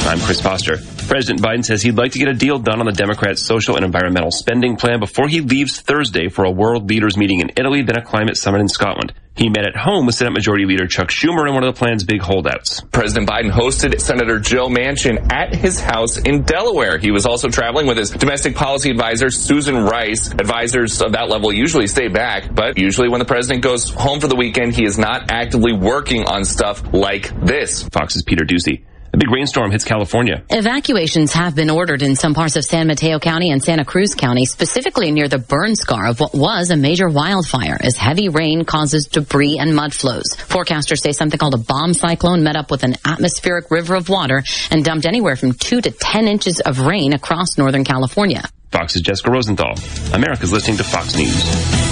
I'm Chris Foster. President Biden says he'd like to get a deal done on the Democrats' social and environmental spending plan before he leaves Thursday for a world leaders meeting in Italy, then a climate summit in Scotland. He met at home with Senate Majority Leader Chuck Schumer in one of the plan's big holdouts. President Biden hosted Senator Joe Manchin at his house in Delaware. He was also traveling with his domestic policy advisor, Susan Rice. Advisors of that level usually stay back, but usually when the president goes home for the weekend, he is not actively working on stuff like this. Fox's Peter Doocy. A big rainstorm hits California. Evacuations have been ordered in some parts of San Mateo County and Santa Cruz County, specifically near the burn scar of what was a major wildfire, as heavy rain causes debris and mud flows. Forecasters say something called a bomb cyclone met up with an atmospheric river of water and dumped anywhere from two to ten inches of rain across Northern California. Fox's Jessica Rosenthal. America's listening to Fox News.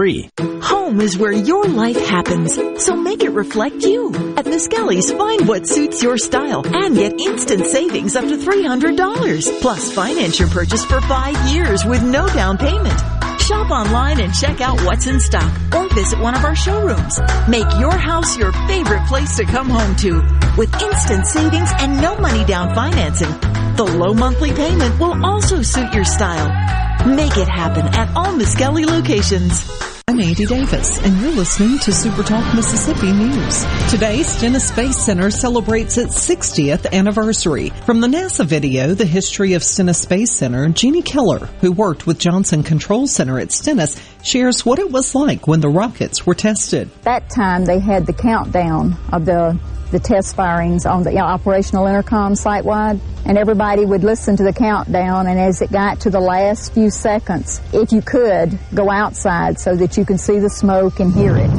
free. Home is where your life happens, so make it reflect you. At Miskelly's, find what suits your style and get instant savings up to $300. Plus, finance your purchase for five years with no down payment. Shop online and check out what's in stock or visit one of our showrooms. Make your house your favorite place to come home to with instant savings and no money down financing. The low monthly payment will also suit your style. Make it happen at all Miskelly locations. I'm Andy Davis, and you're listening to Super Talk Mississippi News. Today, Stennis Space Center celebrates its 60th anniversary. From the NASA video, The History of Stennis Space Center, Jeannie Keller, who worked with Johnson Control Center at Stennis, shares what it was like when the rockets were tested. That time, they had the countdown of the the test firings on the you know, operational intercom site wide, and everybody would listen to the countdown. And as it got to the last few seconds, if you could, go outside so that you can see the smoke and hear it.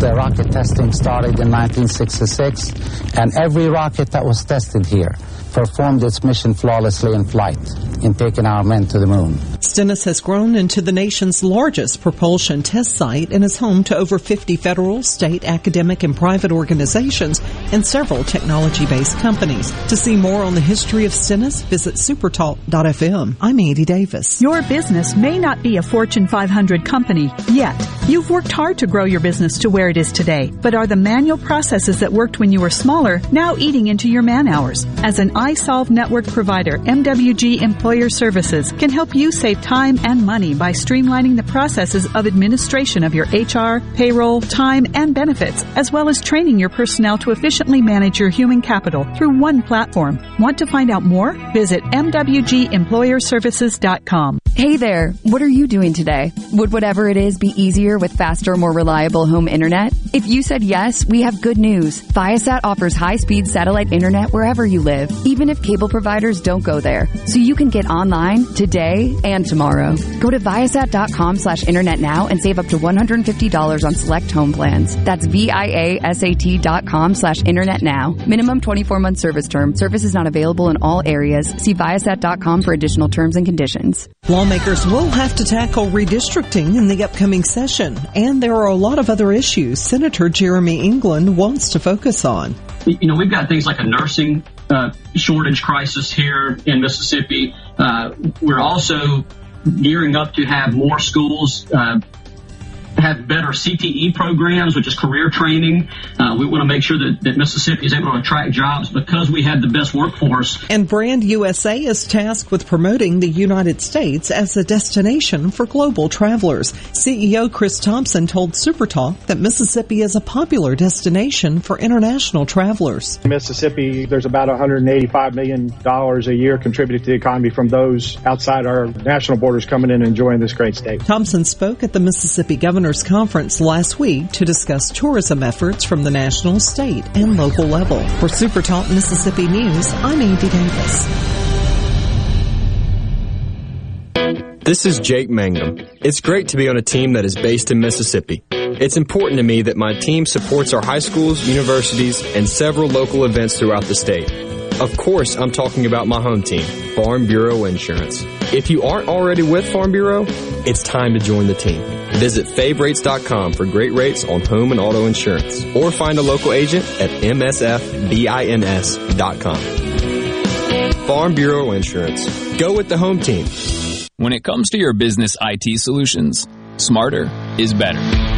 The rocket testing started in 1966, and every rocket that was tested here performed its mission flawlessly in flight in taking our men to the moon. Stennis has grown into the nation's largest propulsion test site and is home to over 50 federal, state, academic, and private organizations and several technology-based companies. To see more on the history of Stennis, visit supertalk.fm. I'm Andy Davis. Your business may not be a Fortune 500 company yet. You've worked hard to grow your business to where it is today, but are the manual processes that worked when you were smaller now eating into your man hours? As an isolved network provider, MWG Employer Services can help you save time and money by streamlining the processes of administration of your HR, payroll, time, and benefits, as well as training your personnel to efficiently manage your human capital through one platform. Want to find out more? Visit MWGEmployerServices.com. Hey there, what are you doing today? Would whatever it is be easier with faster, more reliable home internet? If you said yes, we have good news. Viasat offers high-speed satellite internet wherever you live, even if cable providers don't go there. So you can get online today and tomorrow. Go to Viasat.com slash internet now and save up to $150 on select home plans. That's V-I-A-S-A-T dot com slash internet now. Minimum 24 month service term. Service is not available in all areas. See Viasat.com for additional terms and conditions. Lawmakers will have to tackle redistricting in the upcoming session, and there are a lot of other issues Senator Jeremy England wants to focus on. You know, we've got things like a nursing uh, shortage crisis here in Mississippi. Uh, we're also gearing up to have more schools uh, have better CTE programs, which is career training. Uh, we want to make sure that, that Mississippi is able to attract jobs because we have the best workforce. And Brand USA is tasked with promoting the United States as a destination for global travelers. CEO Chris Thompson told Supertalk that Mississippi is a popular destination for international travelers. Mississippi, there's about $185 million a year contributed to the economy from those outside our national borders coming in and enjoying this great state. Thompson spoke at the Mississippi Governor Conference last week to discuss tourism efforts from the national, state, and local level. For Super Talk Mississippi News, I'm Andy Davis. This is Jake Mangum. It's great to be on a team that is based in Mississippi. It's important to me that my team supports our high schools, universities, and several local events throughout the state. Of course, I'm talking about my home team, Farm Bureau Insurance. If you aren't already with Farm Bureau, it's time to join the team. Visit favrates.com for great rates on home and auto insurance or find a local agent at msfbins.com. Farm Bureau Insurance. Go with the home team. When it comes to your business IT solutions, smarter is better.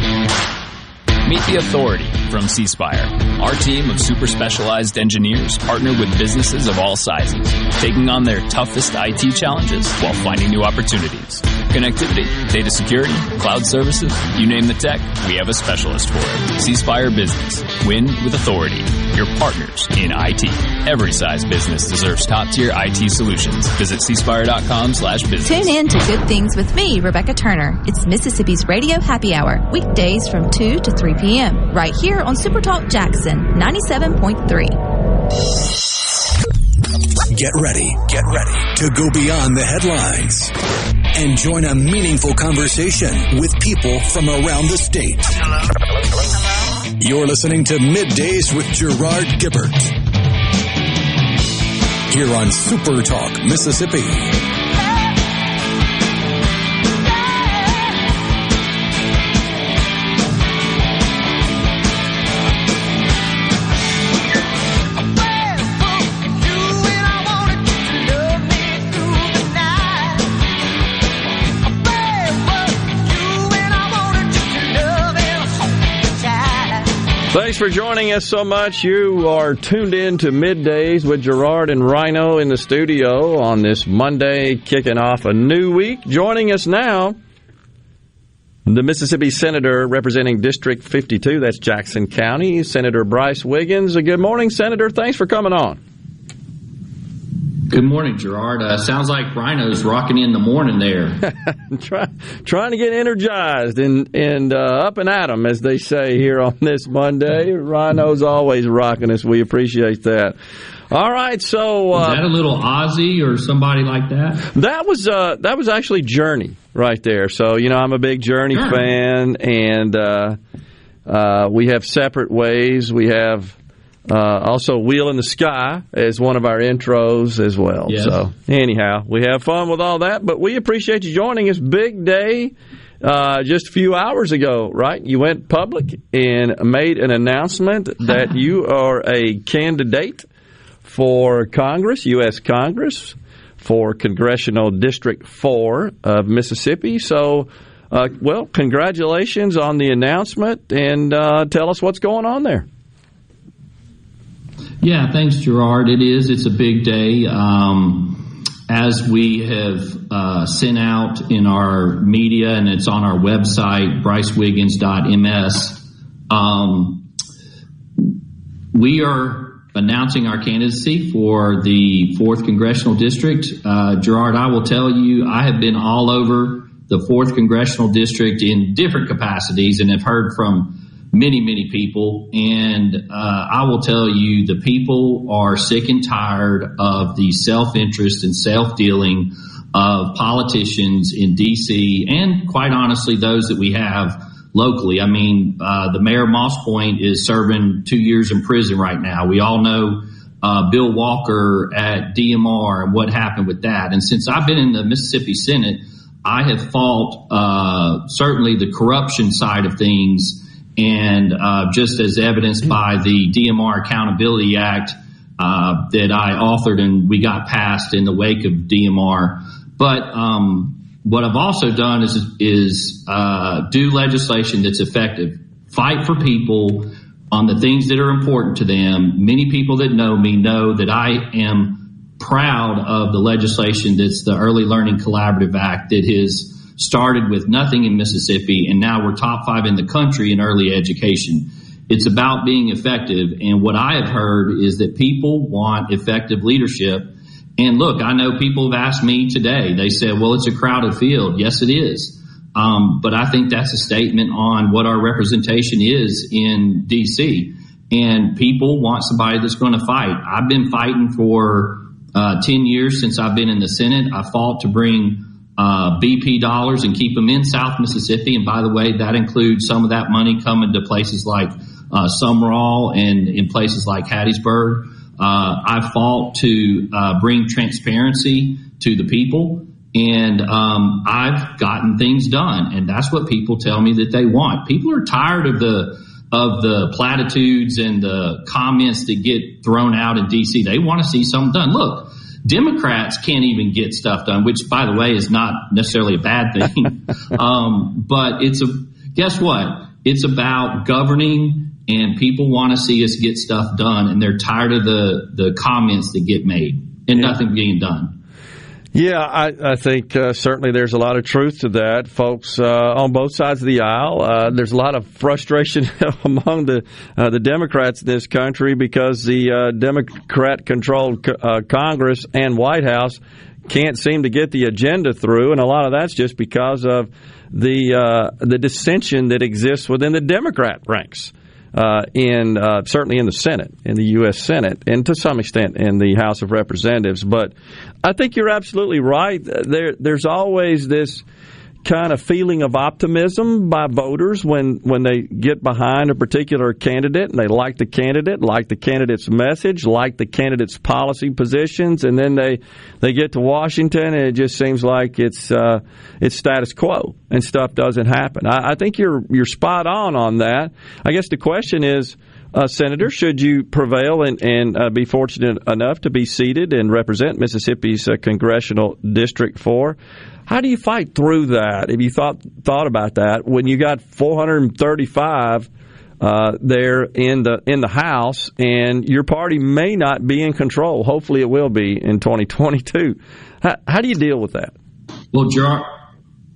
Meet the authority from C Spire. Our team of super specialized engineers partner with businesses of all sizes, taking on their toughest IT challenges while finding new opportunities. Connectivity, data security, cloud services, you name the tech, we have a specialist for it. C Spire Business. Win with authority. Your partners in IT. Every size business deserves top tier IT solutions. Visit cspire.com slash business. Tune in to Good Things with me, Rebecca Turner. It's Mississippi's Radio Happy Hour, weekdays from 2 to 3 p.m. right here on Super Talk Jackson 97.3. Get ready, get ready to go beyond the headlines and join a meaningful conversation with people from around the state. You're listening to Middays with Gerard Gibert here on Super Talk, Mississippi. Thanks for joining us so much. You are tuned in to middays with Gerard and Rhino in the studio on this Monday, kicking off a new week. Joining us now, the Mississippi Senator representing District 52, that's Jackson County, Senator Brice Wiggins. Good morning, Senator. Thanks for coming on. Good morning, Gerard. Uh, sounds like Rhino's rocking in the morning there. Try, trying to get energized and and uh, up and at 'em, as they say here on this Monday. Rhino's always rocking us. We appreciate that. All right, so uh, that a little Ozzy or somebody like that? That was uh, that was actually Journey right there. So you know, I'm a big Journey sure. fan, and uh, uh, we have separate ways. We have uh, also, Wheel in the Sky is one of our intros as well. Yes. So, anyhow, we have fun with all that, but we appreciate you joining us. Big day uh, just a few hours ago, right? You went public and made an announcement that you are a candidate for Congress, U.S. Congress, for Congressional District 4 of Mississippi. So, uh, well, congratulations on the announcement and uh, tell us what's going on there. Yeah, thanks, Gerard. It is. It's a big day. Um, as we have uh, sent out in our media, and it's on our website, bricewiggins.ms, um, we are announcing our candidacy for the 4th Congressional District. Uh, Gerard, I will tell you, I have been all over the 4th Congressional District in different capacities and have heard from many, many people. And uh, I will tell you, the people are sick and tired of the self interest and self dealing of politicians in D.C. and, quite honestly, those that we have locally. I mean, uh, the mayor of Moss Point is serving two years in prison right now. We all know. Uh, Bill Walker at DMR and what happened with that. And since I've been in the Mississippi Senate, I have fought uh, certainly the corruption side of things and uh, just as evidenced by the DMR Accountability Act, uh, that I authored and we got passed in the wake of DMR. But um, what I've also done is is uh, do legislation that's effective, fight for people on the things that are important to them. Many people that know me know that I am proud of the legislation that's the Early Learning Collaborative Act that has started with nothing in Mississippi and now we're top five in the country in early education. It's about being effective. And what I have heard is that people want effective leadership. And look, I know people have asked me today, they said, well, it's a crowded field. Yes, it is. Um, but I think that's a statement on what our representation is in DC. And people want somebody that's going to fight. I've been fighting for uh, 10 years since I've been in the Senate. I fought to bring uh, BP dollars and keep them in South Mississippi. And by the way, that includes some of that money coming to places like uh, Sumrall and in places like Hattiesburg. Uh, I fought to uh, bring transparency to the people, and um, I've gotten things done, and that's what people tell me that they want. People are tired of the of the platitudes and the comments that get thrown out in D.C. They want to see something done. Look, Democrats can't even get stuff done, which, by the way, is not necessarily a bad thing. um, but it's a guess what? It's about governing and people want to see us get stuff done and they're tired of the, the comments that get made and yeah. nothing being done. Yeah, I, I think uh, certainly there's a lot of truth to that, folks. Uh, on both sides of the aisle, uh, there's a lot of frustration among the uh, the Democrats in this country because the uh, Democrat-controlled uh, Congress and White House can't seem to get the agenda through, and a lot of that's just because of the the dissension that exists within the Democrat ranks uh, in uh, certainly in the Senate, in the U.S. Senate, and to some extent in the House of Representatives. But I think you're absolutely right. There, there's always this kind of feeling of optimism by voters when, when they get behind a particular candidate and they like the candidate, like the candidate's message, like the candidate's policy positions, and then they they get to Washington and it just seems like it's uh, it's status quo and stuff doesn't happen. I, I think you're you're spot on on that. I guess the question is. Uh, Senator, should you prevail and, and uh, be fortunate enough to be seated and represent Mississippi's uh, congressional district four, how do you fight through that? Have you thought thought about that when you got 435 uh, there in the in the House, and your party may not be in control? Hopefully, it will be in 2022. How, how do you deal with that? Well, Gerard,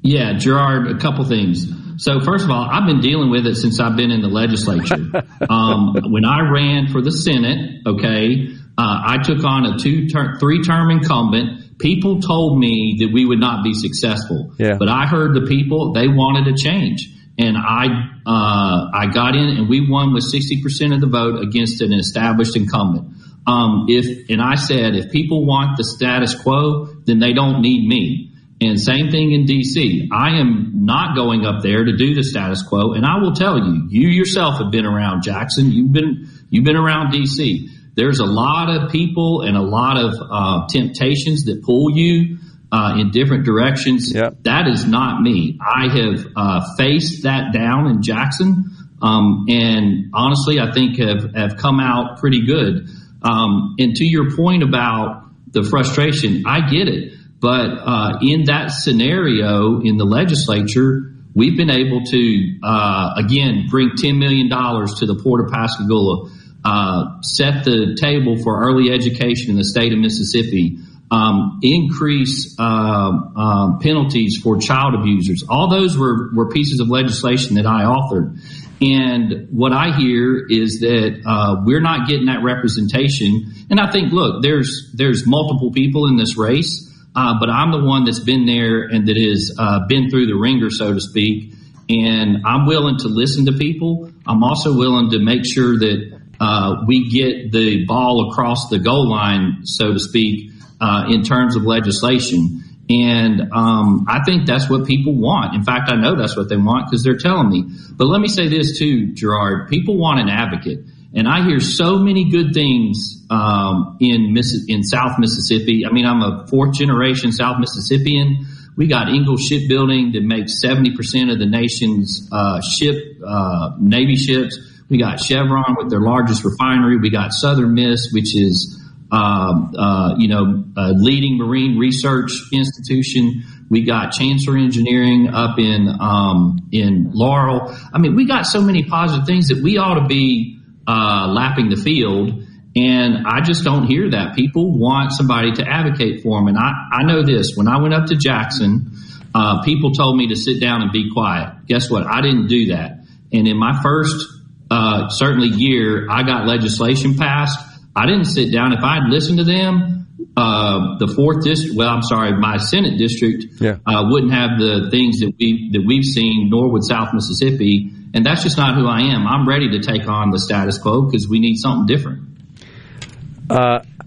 yeah, Gerard, a couple things. So first of all, I've been dealing with it since I've been in the legislature. um, when I ran for the Senate, okay, uh, I took on a two ter- three term incumbent people told me that we would not be successful. Yeah. But I heard the people, they wanted a change. And I, uh, I got in and we won with 60% of the vote against an established incumbent. Um, if, and I said, if people want the status quo, then they don't need me. And same thing in DC. I am not going up there to do the status quo. And I will tell you, you yourself have been around Jackson. You've been, you've been around DC there's a lot of people and a lot of uh, temptations that pull you uh, in different directions. Yep. That is not me. I have uh, faced that down in Jackson, um, and honestly, I think have have come out pretty good. Um, and to your point about the frustration, I get it. But uh, in that scenario in the legislature, we've been able to uh, again bring ten million dollars to the Port of Pascagoula uh, set the table for early education in the state of Mississippi, um, increase uh, uh, penalties for child abusers. All those were, were pieces of legislation that I authored. And what I hear is that uh, we're not getting that representation. And I think, look, there's there's multiple people in this race, uh, but I'm the one that's been there and that has uh, been through the ringer, so to speak. And I'm willing to listen to people. I'm also willing to make sure that uh, we get the ball across the goal line, so to speak, uh, in terms of legislation. And um, I think that's what people want. In fact, I know that's what they want because they're telling me. But let me say this too, Gerard. People want an advocate. And I hear so many good things um, in Miss- in South Mississippi. I mean, I'm a fourth generation South Mississippian. We got Ingalls Shipbuilding that makes 70% of the nation's uh, ship, uh, Navy ships. We got Chevron with their largest refinery. We got Southern Miss, which is um, uh, you know a leading marine research institution. We got Chancellor Engineering up in um, in Laurel. I mean, we got so many positive things that we ought to be uh, lapping the field. And I just don't hear that. People want somebody to advocate for them. And I, I know this. When I went up to Jackson, uh, people told me to sit down and be quiet. Guess what? I didn't do that. And in my first, uh, certainly year, I got legislation passed. I didn't sit down. If I'd listened to them, uh, the fourth district, well, I'm sorry, my Senate district yeah. uh, wouldn't have the things that we that we've seen, nor would South Mississippi. And that's just not who I am. I'm ready to take on the status quo because we need something different.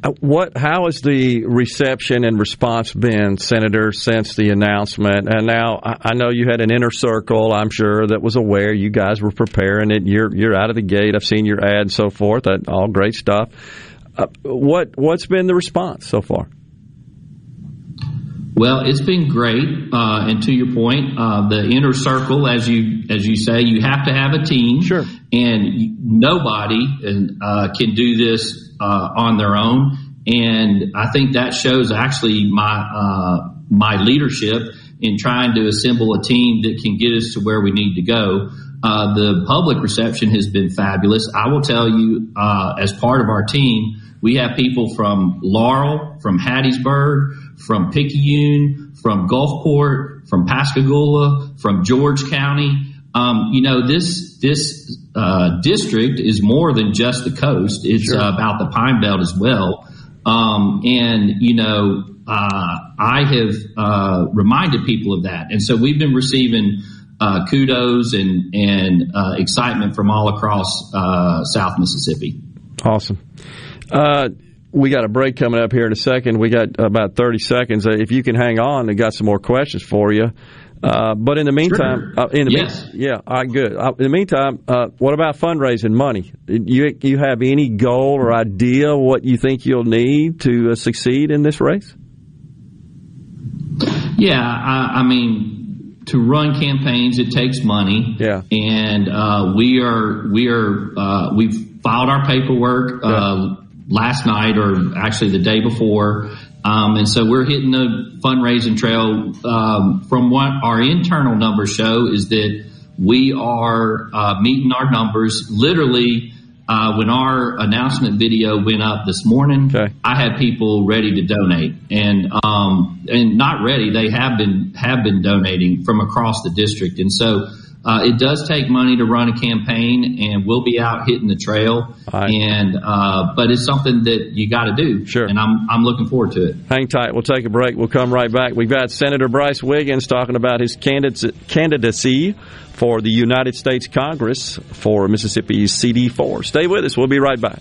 Uh, what? How has the reception and response been, Senator, since the announcement? And now I know you had an inner circle. I'm sure that was aware you guys were preparing it. You're you're out of the gate. I've seen your ad and so forth. All great stuff. Uh, what what's been the response so far? Well, it's been great, uh, and to your point, uh, the inner circle, as you as you say, you have to have a team. Sure. And nobody uh, can do this uh, on their own, and I think that shows actually my uh, my leadership in trying to assemble a team that can get us to where we need to go. Uh, the public reception has been fabulous. I will tell you, as part of our team, we have people from Laurel, from Hattiesburg, from Picayune, from Gulfport, from Pascagoula, from George County. Um, you know, this this uh, district is more than just the coast. It's Sure. uh, about the Pine Belt as well. Um, and you know, uh, I have uh, reminded people of that, and so we've been receiving uh, kudos and and uh, excitement from all across uh, South Mississippi. Awesome. Uh, we got a break coming up here in a second. We got about 30 seconds. If you can hang on, I got some more questions for you. Uh, but in the meantime, uh, in the mean- Yes. yeah, all right, good. Uh, in the meantime, uh, what about fundraising money? You you have any goal or idea what you think you'll need to uh, succeed in this race? Yeah, I, I mean, to run campaigns, it takes money. Yeah. and uh, we are we are uh, we've filed our paperwork uh, last night, or actually the day before. Um, and so we're hitting the fundraising trail. Um, from what our internal numbers show is that we are uh, meeting our numbers. Literally, uh, when our announcement video went up this morning, I had people ready to donate, and um, and not ready. They have been have been donating from across the district, and so. Uh, it does take money to run a campaign, and we'll be out hitting the trail. And uh, but it's something that you got to do. Sure. And I'm I'm looking forward to it. Hang tight. We'll take a break. We'll come right back. We've got Senator Brice Wiggins talking about his candidacy for the United States Congress for Mississippi's CD4. Stay with us. We'll be right back.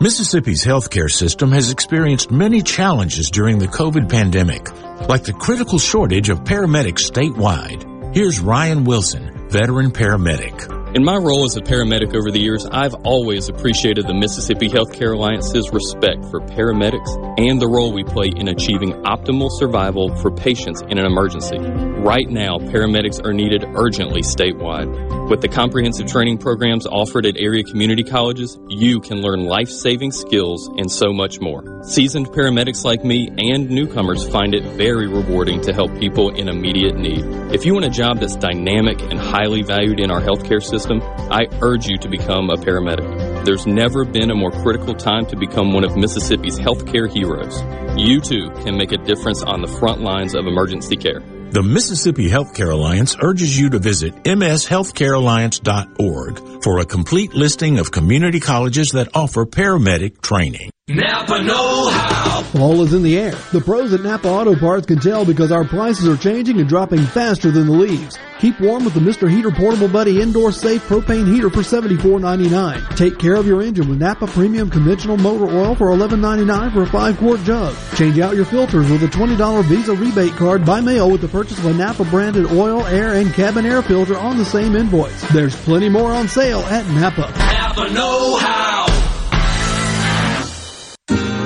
Mississippi's healthcare system has experienced many challenges during the COVID pandemic, like the critical shortage of paramedics statewide. Here's Ryan Wilson, veteran paramedic. In my role as a paramedic over the years, I've always appreciated the Mississippi Healthcare Alliance's respect for paramedics and the role we play in achieving optimal survival for patients in an emergency. Right now, paramedics are needed urgently statewide. With the comprehensive training programs offered at area community colleges, you can learn life saving skills and so much more. Seasoned paramedics like me and newcomers find it very rewarding to help people in immediate need. If you want a job that's dynamic and highly valued in our healthcare system, I urge you to become a paramedic. There's never been a more critical time to become one of Mississippi's healthcare heroes. You too can make a difference on the front lines of emergency care. The Mississippi Healthcare Alliance urges you to visit mshealthcarealliance.org for a complete listing of community colleges that offer paramedic training. Napa Know How. Fall is in the air. The pros at Napa Auto Parts can tell because our prices are changing and dropping faster than the leaves. Keep warm with the Mr. Heater Portable Buddy Indoor Safe Propane Heater for $74.99. Take care of your engine with Napa Premium Conventional Motor Oil for $11.99 for a 5 quart jug. Change out your filters with a $20 Visa rebate card by mail with the purchase of a Napa branded oil, air, and cabin air filter on the same invoice. There's plenty more on sale at Napa. Napa Know How.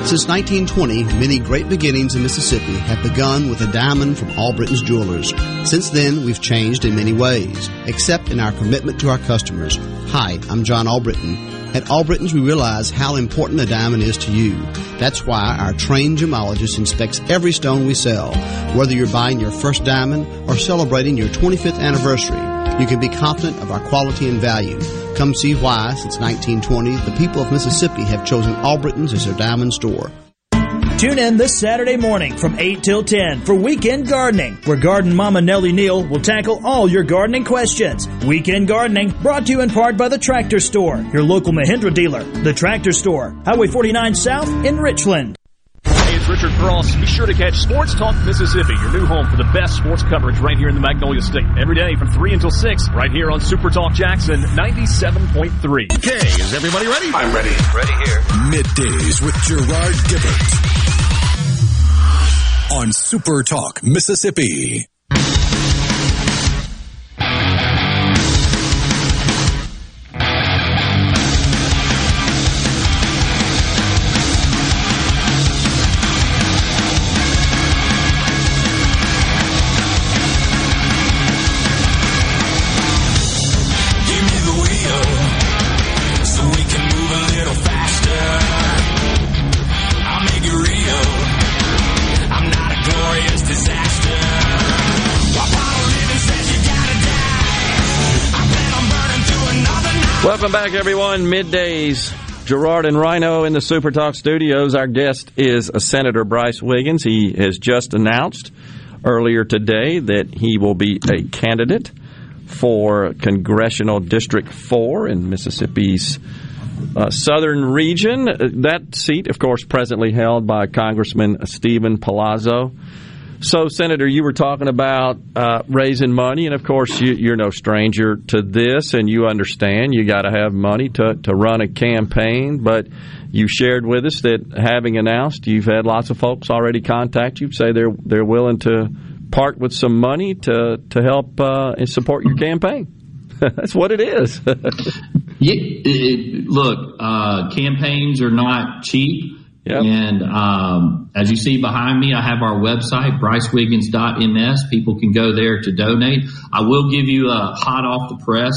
Since 1920, many great beginnings in Mississippi have begun with a diamond from Albritton's Jewelers. Since then, we've changed in many ways, except in our commitment to our customers. Hi, I'm John Albritton. At Albritton's, we realize how important a diamond is to you. That's why our trained gemologist inspects every stone we sell. Whether you're buying your first diamond or celebrating your 25th anniversary, you can be confident of our quality and value. Come see why, since 1920, the people of Mississippi have chosen Albritton's as their diamond store. Tune in this Saturday morning from 8 till 10 for Weekend Gardening, where Garden Mama Nellie Neal will tackle all your gardening questions. Weekend Gardening brought to you in part by the Tractor Store, your local Mahindra dealer. The Tractor Store, Highway 49 South in Richland. Hey, it's Richard Cross. Be sure to catch Sports Talk Mississippi, your new home for the best sports coverage right here in the Magnolia State. Every day from 3 until 6, right here on Super Talk Jackson 97.3. Okay, is everybody ready? I'm ready. Ready here. Middays with Gerard Gibert on Super Talk Mississippi. Welcome back, everyone. Middays. Gerard and Rhino in the Super Talk studios. Our guest is Senator Brice Wiggins. He has just announced earlier today that he will be a candidate for Congressional District 4 in Mississippi's uh, southern region. That seat, of course, presently held by Congressman Steven Palazzo. So, Senator, you were talking about uh, raising money, and of course, you, you're no stranger to this, and you understand you got to have money to, to run a campaign. But you shared with us that having announced, you've had lots of folks already contact you, say they're they're willing to part with some money to to help uh, and support your campaign. That's what it is. Yeah, it- look, uh, campaigns are not cheap. And um, as you see behind me, I have our website, bricewiggins.ms. People can go there to donate. I will give you a hot off the press.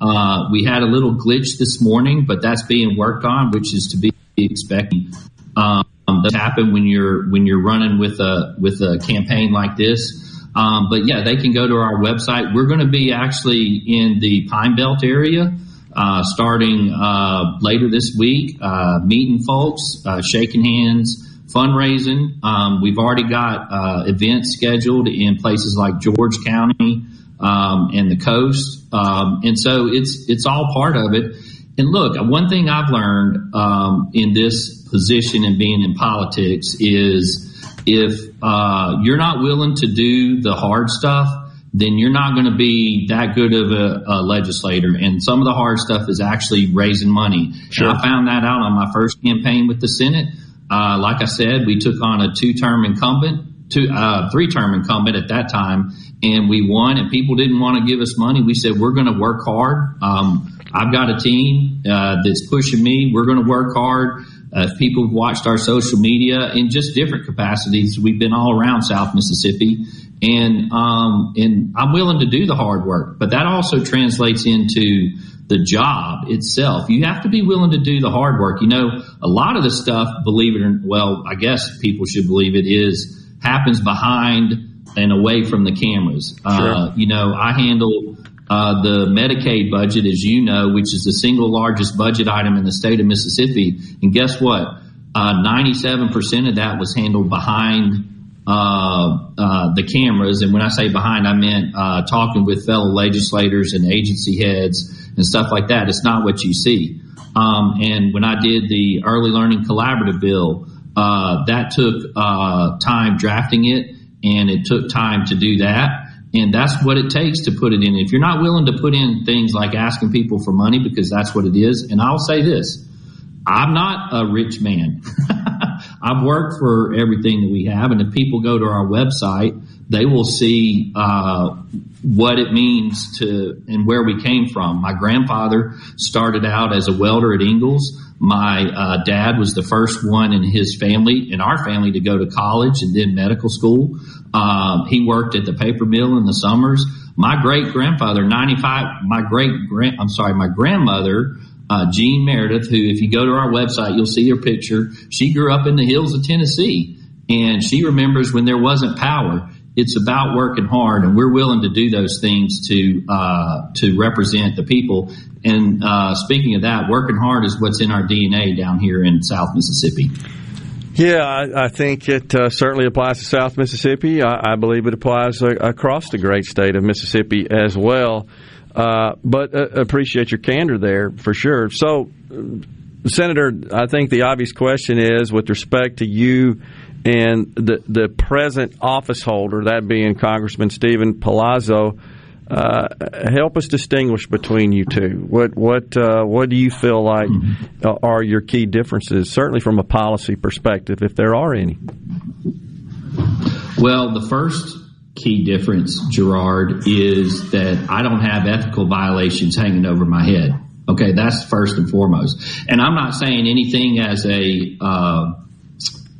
Uh, we had a little glitch this morning, but that's being worked on, which is to be expected. Um, that happen when you're when you're running with a with a campaign like this. Um, but yeah, they can go to our website. We're going to be actually in the Pine Belt area uh, starting uh, later this week, uh, meeting folks, uh, shaking hands, fundraising. Um, we've already got uh, events scheduled in places like George County um, and the coast, um, and so it's it's all part of it. And look, one thing I've learned um, in this position and being in politics is if uh, you're not willing to do the hard stuff, then you're not going to be that good of a, a legislator. And some of the hard stuff is actually raising money. Sure. And I found that out on my first campaign with the Senate. Uh, like I said, we took on a two-term incumbent, two, uh, three-term incumbent at that time, and we won. And people didn't want to give us money. We said we're going to work hard. Um, I've got a team uh, that's pushing me. We're going to work hard. Uh, if people have watched our social media in just different capacities, we've been all around South Mississippi, and um, and I'm willing to do the hard work. But that also translates into the job itself. You have to be willing to do the hard work. You know, a lot of the stuff, believe it or well, I guess people should believe it is happens behind and away from the cameras. Uh, you know, I handle uh, the Medicaid budget, as you know, which is the single largest budget item in the state of Mississippi. And guess what? Uh, 97% of that was handled behind uh, uh, the cameras. And when I say behind, I meant uh, talking with fellow legislators and agency heads and stuff like that. It's not what you see. Um, and when I did the early learning collaborative bill, uh, that took uh, time drafting it, and it took time to do that. And that's what it takes to put it in. If you're not willing to put in things like asking people for money, because that's what it is. And I'll say this I'm not a rich man. I've worked for everything that we have. And if people go to our website, they will see uh, what it means to and where we came from. My grandfather started out as a welder at Ingalls. My uh, dad was the first one in his family, in our family, to go to college and then medical school. Um, he worked at the paper mill in the summers. My great grandfather, 95, my great grand, I'm sorry, my grandmother, uh, Jean Meredith, who, if you go to our website, you'll see her picture. She grew up in the hills of Tennessee and she remembers when there wasn't power. It's about working hard, and we're willing to do those things to uh, to represent the people. And uh, speaking of that, working hard is what's in our DNA down here in South Mississippi. Yeah, I, I think it uh, certainly applies to South Mississippi. I, I believe it applies uh, across the great state of Mississippi as well. Uh, but uh, appreciate your candor there for sure. So, uh, Senator, I think the obvious question is with respect to you and the the present office holder, that being Congressman Steven Palazzo. Uh, help us distinguish between you two. What what uh, what do you feel like mm-hmm. are your key differences? Certainly from a policy perspective, if there are any. Well, the first key difference, Gerard, is that I don't have ethical violations hanging over my head. Okay, that's first and foremost. And I'm not saying anything as a uh,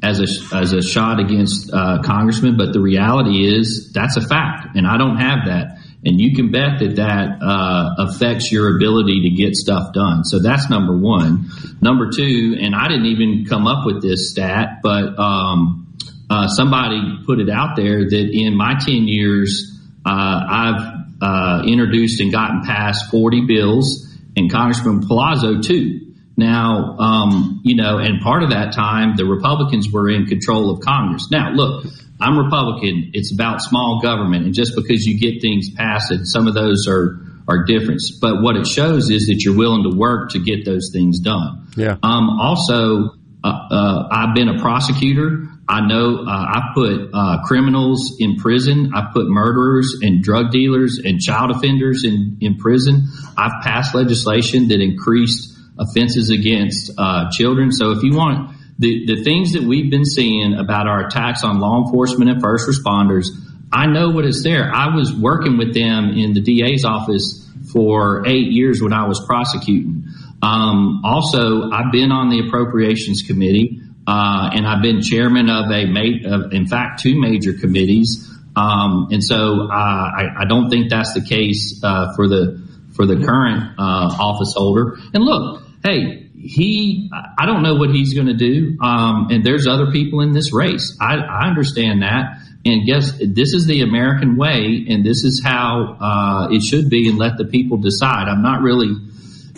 as a as a shot against uh, congressman, but the reality is that's a fact, and I don't have that. And you can bet that that uh, affects your ability to get stuff done. So that's number one. Number two, and I didn't even come up with this stat, but um, uh, somebody put it out there that in my ten years, uh, I've uh, introduced and gotten past forty bills, and Congressman Palazzo too. Now, um, you know, and part of that time, the Republicans were in control of Congress. Now, look, I'm Republican. It's about small government, and just because you get things passed, and some of those are are different. But what it shows is that you're willing to work to get those things done. Yeah. Um, also, uh, uh, I've been a prosecutor. I know uh, I put uh, criminals in prison. I put murderers and drug dealers and child offenders in, in prison. I've passed legislation that increased offenses against uh, children. So if you want the, the things that we've been seeing about our attacks on law enforcement and first responders, I know what is there. I was working with them in the DA's office for eight years when I was prosecuting. Um, also, I've been on the appropriations committee, uh, and I've been chairman of a, ma- of, in fact, two major committees. Um, and so uh, I, I, don't think that's the case uh, for the for the current uh, office holder. And look, hey, he, I don't know what he's going to do. Um, and there's other people in this race. I, I, understand that. And guess this is the American way, and this is how uh, it should be, and let the people decide. I'm not really,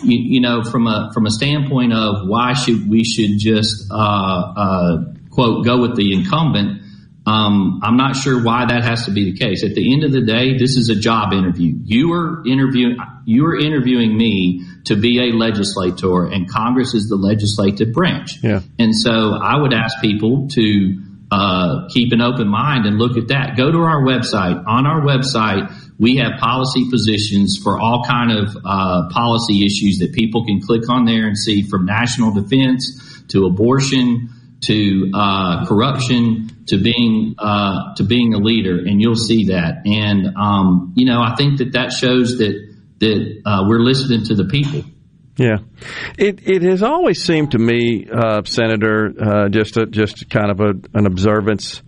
you, you, know, from a from a standpoint of why should we should just uh, uh quote go with the incumbent. Um, I'm not sure why that has to be the case. At the end of the day, this is a job interview. You are interviewing, you are interviewing me to be a legislator, and Congress is the legislative branch. Yeah. And so I would ask people to uh, keep an open mind and look at that. Go to our website. On our website, we have policy positions for all kind of uh, policy issues that people can click on there and see from national defense to abortion to uh, corruption to being uh, to being a leader, and you'll see that. And um, you know, I think that that shows that that uh, we're listening to the people. Yeah, it it has always seemed to me, uh, Senator, uh, just a, just kind of a, an observance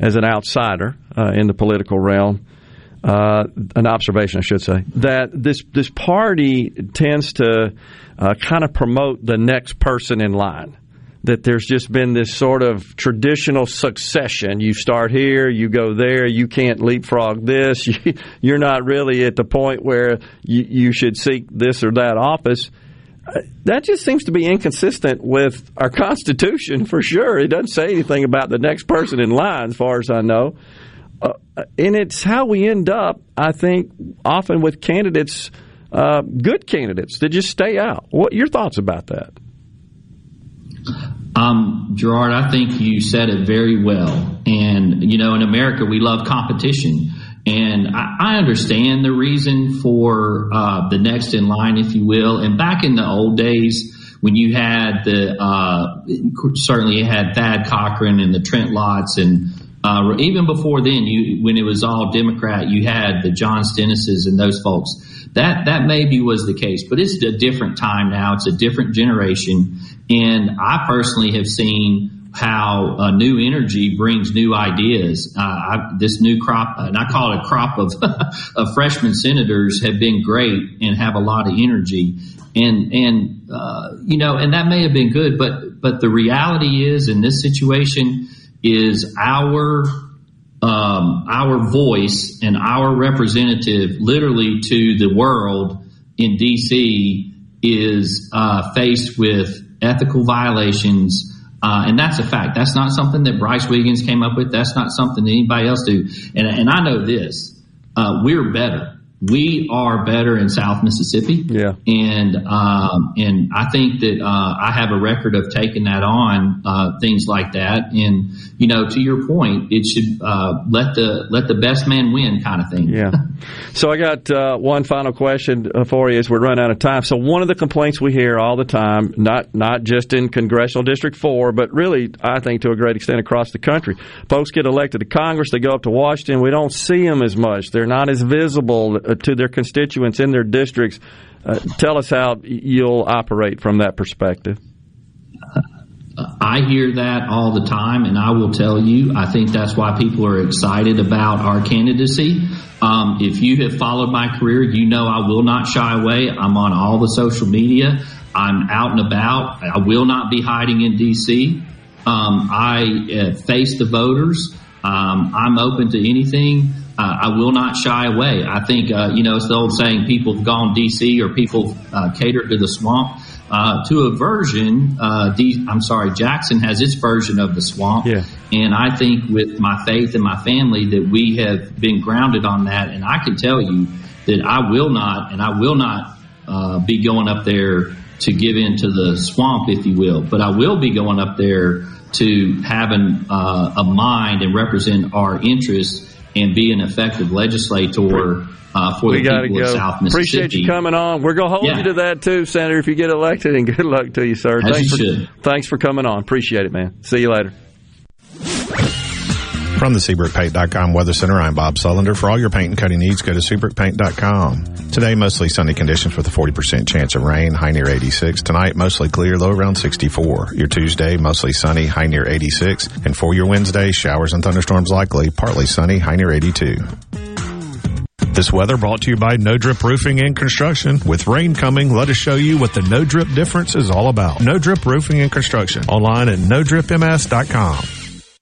as an outsider uh, in the political realm. Uh, an observation, I should say, that this this party tends to uh, kind of promote the next person in line that there's just been this sort of traditional succession. You start here, you go there, you can't leapfrog this. You're not really at the point where you, you should seek this or that office. Uh, that just seems to be inconsistent with our Constitution for sure. It doesn't say anything about the next person in line, as far as I know. Uh, and it's how we end up, I think, often with candidates, uh, good candidates, that just stay out. What your thoughts about that? Um, Gerard, I think you said it very well. And, you know, in America, we love competition. And I, I understand the reason for uh, the next in line, if you will. And back in the old days, when you had the, uh, certainly you had Thad Cochran and the Trent Lotts and uh, even before then, you when it was all Democrat, you had the John Stennises and those folks. That that maybe was the case, but it's a different time now. It's a different generation, and I personally have seen how uh, new energy brings new ideas. Uh, I, this new crop, and I call it a crop of, of freshman senators, have been great and have a lot of energy. And and uh, you know, and that may have been good, but but the reality is, in this situation, is our um, our voice and our representative, literally to the world in D.C., is uh, faced with ethical violations. Uh, and that's a fact. That's not something that Brice Wiggins came up with. That's not something that anybody else do. And, and I know this: uh, we're better we are better in South Mississippi. Yeah. And, um, and I think that, uh, I have a record of taking that on, uh, things like that. And, you know, to your point, it should, uh, let the, let the best man win kind of thing. Yeah. so I got, uh, one final question for you as we're running out of time. So one of the complaints we hear all the time, not, not just in Congressional District 4, but really, I think to a great extent across the country, folks get elected to Congress, they go up to Washington, we don't see them as much. They're not as visible uh, to their constituents in their districts. Uh, tell us how you'll operate from that perspective. I hear that all the time, and I will tell you, I think that's why people are excited about our candidacy. Um, if you have followed my career, you know I will not shy away. I'm on all the social media. I'm out and about. I will not be hiding in D.C. Um, I uh, face the voters. Um, I'm open to anything uh, I will not shy away. I think, uh, you know, it's the old saying, people have gone DC or people uh, cater to the swamp. Uh, to a version, uh, D, I'm sorry, Jackson has its version of the swamp. Yeah. And I think with my faith and my family that we have been grounded on that. And I can tell you that I will not, and I will not uh, be going up there to give into the swamp, if you will, but I will be going up there to have an, a mind and represent our interests and be an effective legislator uh, for we the people go. of South Mississippi. Appreciate you coming on. We're going to hold Yeah. you to that too, Senator, if you get elected, and good luck to you, sir. As thanks you for, should. Thanks for coming on. Appreciate it, man. See you later. From the SeabrookPaint.com Weather Center, I'm Bob Sullender. For all your paint and coating needs, go to SeabrookPaint.com. Today, mostly sunny conditions with a 40% chance of rain, high near 86. Tonight, mostly clear, low around 64. Your Tuesday, mostly sunny, high near 86. And for your Wednesday, showers and thunderstorms likely, partly sunny, high near 82. This weather brought to you by No Drip Roofing and Construction. With rain coming, let us show you what the No Drip difference is all about. No Drip Roofing and Construction. Online at NoDripMS.com.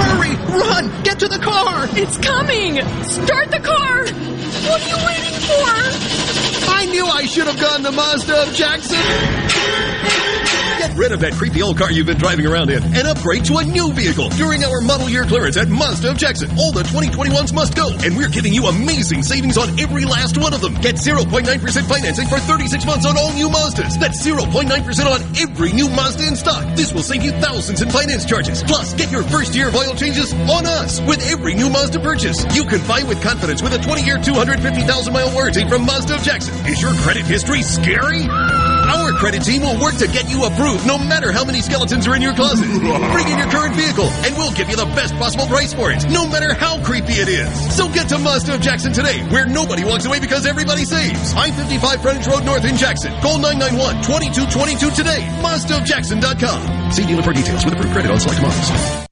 Hurry! Run! Get to the car! It's coming! Start the car! What are you waiting for? I knew I should have gone to Mazda of Jackson! Get rid of that creepy old car you've been driving around in and upgrade to a new vehicle during our model year clearance at Mazda of Jackson. All the 2021s must go, and we're giving you amazing savings on every last one of them. Get 0.9% financing for 36 months on all new Mazdas. That's 0.9% on every new Mazda in stock. This will save you thousands in finance charges. Plus, get your first year of oil changes on us with every new Mazda purchase. You can buy with confidence with a 20-year, 250,000 mile warranty from Mazda of Jackson. Is your credit history scary? Our credit team will work to get you approved no matter how many skeletons are in your closet. Bring in your current vehicle and we'll give you the best possible price for it, no matter how creepy it is. So get to Mazda of Jackson today, where nobody walks away because everybody saves. I-55 Frontage Road North in Jackson. Call 991-2222 today. MazdaofJackson.com. See dealer for details with approved credit on select models.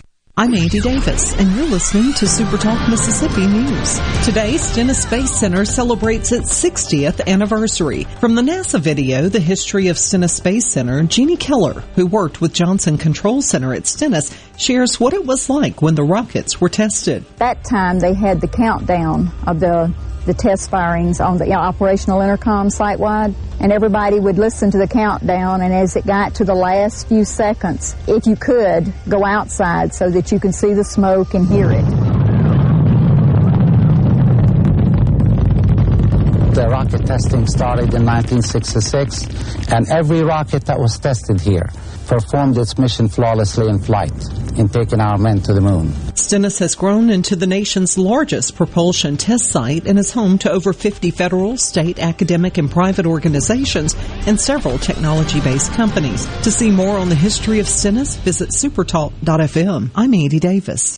I'm Andy Davis, and you're listening to Super Talk Mississippi News. Today, Stennis Space Center celebrates its 60th anniversary. From the NASA video, The History of Stennis Space Center, Jeannie Keller, who worked with Johnson Control Center at Stennis, shares what it was like when the rockets were tested. That time, they had the countdown of the the test firings on the you know, operational intercom site-wide, and everybody would listen to the countdown, and as it got to the last few seconds, if you could, go outside so that you can see the smoke and hear it. The rocket testing started in 1966, and every rocket that was tested here performed its mission flawlessly in flight in taking our men to the moon. Stennis has grown into the nation's largest propulsion test site and is home to over 50 federal, state, academic, and private organizations and several technology-based companies. To see more on the history of Stennis, visit supertalk.fm. I'm Andy Davis.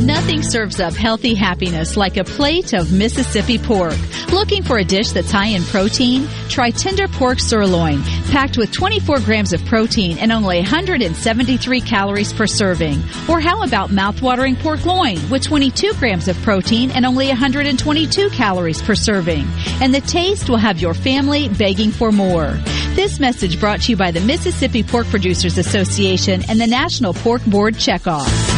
Nothing serves up healthy happiness like a plate of Mississippi pork. Looking for a dish that's high in protein? Try tender pork sirloin, packed with 24 grams of protein and only 173 calories per serving. Or how about mouthwatering pork loin with 22 grams of protein and only 122 calories per serving? And the taste will have your family begging for more. This message brought to you by the Mississippi Pork Producers Association and the National Pork Board Checkoff.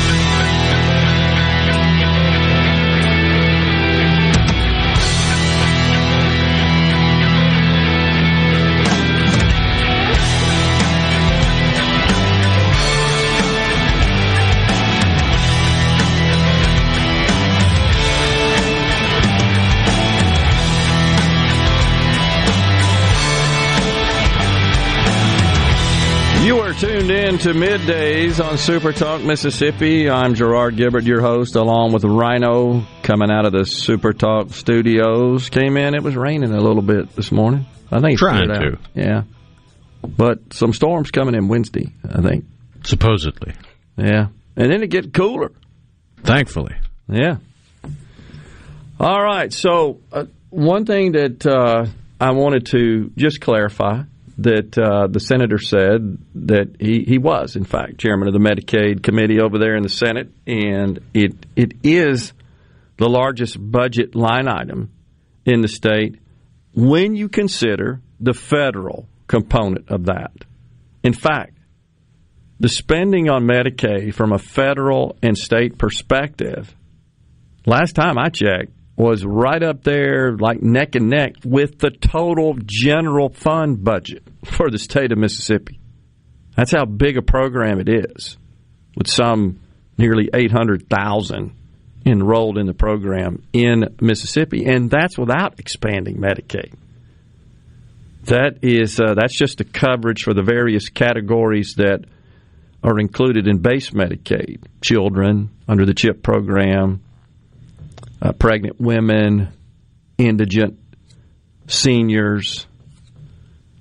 Tuned in to middays on Super Talk Mississippi. I'm Gerard Gibert, your host, along with Rhino, coming out of the Super Talk studios. Came in, it was raining a little bit this morning. I think it's Trying to. yeah. But some storms coming in Wednesday, I think. Supposedly. Yeah, and then it get cooler. Thankfully. Yeah. All right. So uh, one thing that uh, I wanted to just clarify that uh, the senator said that he, he was, in fact, chairman of the Medicaid committee over there in the Senate, and it it is the largest budget line item in the state when you consider the federal component of that. In fact, the spending on Medicaid from a federal and state perspective, last time I checked, was right up there, like neck and neck, with the total general fund budget for the state of Mississippi. That's how big a program it is, with some nearly 800,000 enrolled in the program in Mississippi, and that's without expanding Medicaid. That is uh, that's just the coverage for the various categories that are included in base Medicaid: children under the CHIP program, uh, pregnant women, indigent seniors,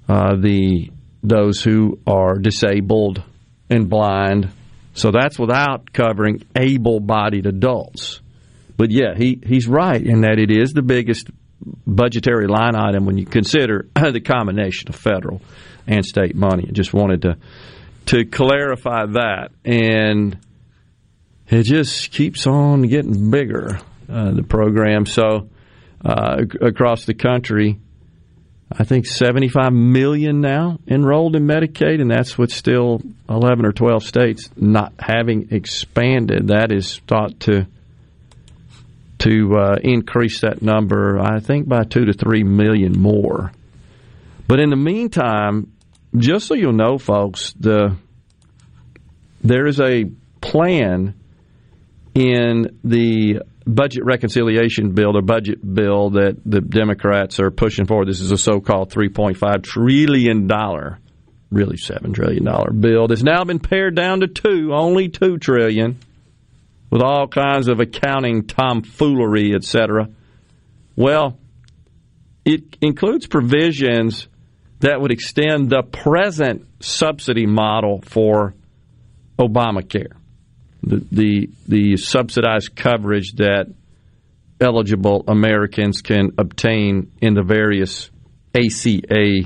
uh, the those who are disabled and blind. So that's without covering able-bodied adults. But yeah, he, he's right in that it is the biggest budgetary line item when you consider the combination of federal and state money. I just wanted to to clarify that, and it just keeps on getting bigger. Uh, the program so uh, across the country. I think 75 million now enrolled in Medicaid, and that's with still 11 or 12 states not having expanded. That is thought to to uh, increase that number, I think, by two to three million more. But in the meantime, just so you'll know, folks, the there is a plan in the budget reconciliation bill, the budget bill that the Democrats are pushing forward. This is a so-called 3.5 trillion dollar, really seven trillion dollar bill that's now been pared down to two, only two trillion with all kinds of accounting tomfoolery, etc. Well, it includes provisions that would extend the present subsidy model for Obamacare, the the, the subsidized coverage that eligible Americans can obtain in the various ACA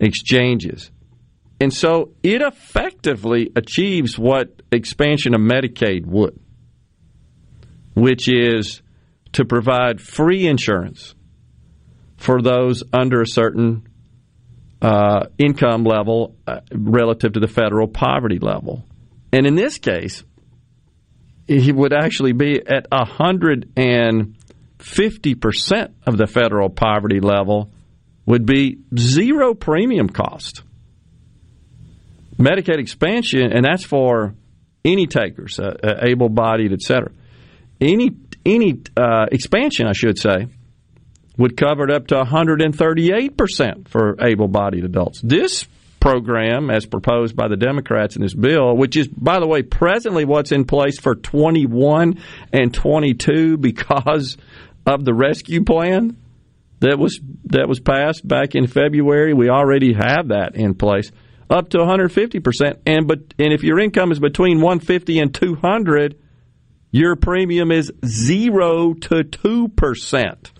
exchanges. And so it effectively achieves what expansion of Medicaid would which is to provide free insurance for those under a certain uh, income level uh, relative to the federal poverty level. And in this case, it would actually be at 150% of the federal poverty level would be zero premium cost. Medicaid expansion, and that's for any takers, uh, uh able bodied, et cetera any any uh, expansion, I should say, would cover it up to 138 percent for able-bodied adults. This program, as proposed by the Democrats in this bill, which is, by the way, presently what's in place for 21 and 22 because of the rescue plan that was that was passed back in February. We already have that in place up to 150 percent, and but and if your income is between 150 and 200 your premium is 0 to 2%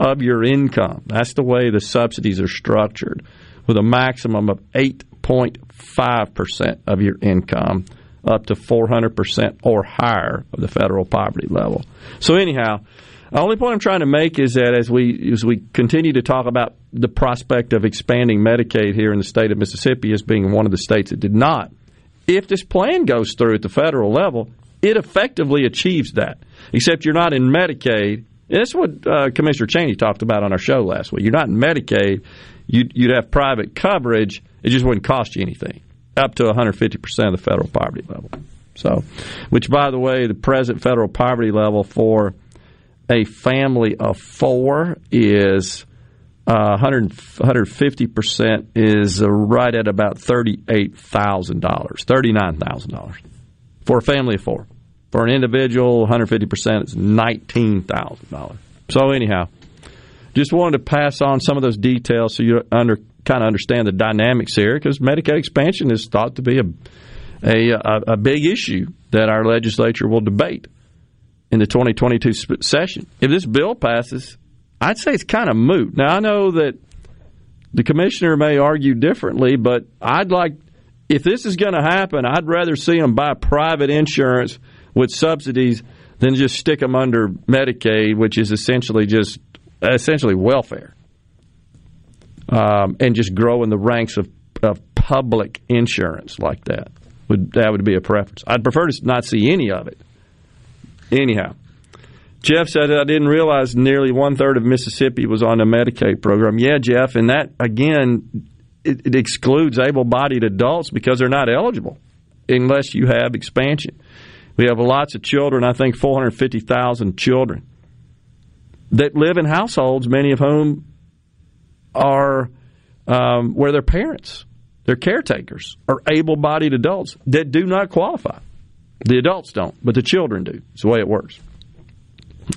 of your income. That's the way the subsidies are structured, with a maximum of 8.5% of your income up to 400% or higher of the federal poverty level. So, anyhow, the only point I'm trying to make is that as we as we continue to talk about the prospect of expanding Medicaid here in the state of Mississippi as being one of the states that did not, if this plan goes through at the federal level, it effectively achieves that. Except you're not in Medicaid. That's what uh, Commissioner Chaney talked about on our show last week. You're not in Medicaid. You'd, you'd have private coverage. It just wouldn't cost you anything, up to 150 percent of the federal poverty level. So, which by the way, the present federal poverty level for a family of four is uh, 150 percent is uh, right at about thirty eight thousand dollars, thirty nine thousand dollars for a family of four. For an individual, 150% is $19,000. So, anyhow, just wanted to pass on some of those details so you under, kind of understand the dynamics here because Medicaid expansion is thought to be a, a, a big issue that our legislature will debate in the 2022 session. If this bill passes, I'd say it's kind of moot. Now, I know that The commissioner may argue differently, but I'd like, if this is going to happen, I'd rather see them buy private insurance with subsidies than just stick them under Medicaid, which is essentially just essentially welfare, um, and just grow in the ranks of, of public insurance like that. Would that would be a preference? I'd prefer to not see any of it. Anyhow, Jeff said I didn't realize nearly one third of Mississippi was on a Medicaid program. Yeah, Jeff, and that again it, it excludes able-bodied adults because they're not eligible unless you have expansion. We have lots of children. I think 450,000 children that live in households, many of whom are um, where their parents, their caretakers, are able-bodied adults that do not qualify. The adults don't, but the children do. It's the way it works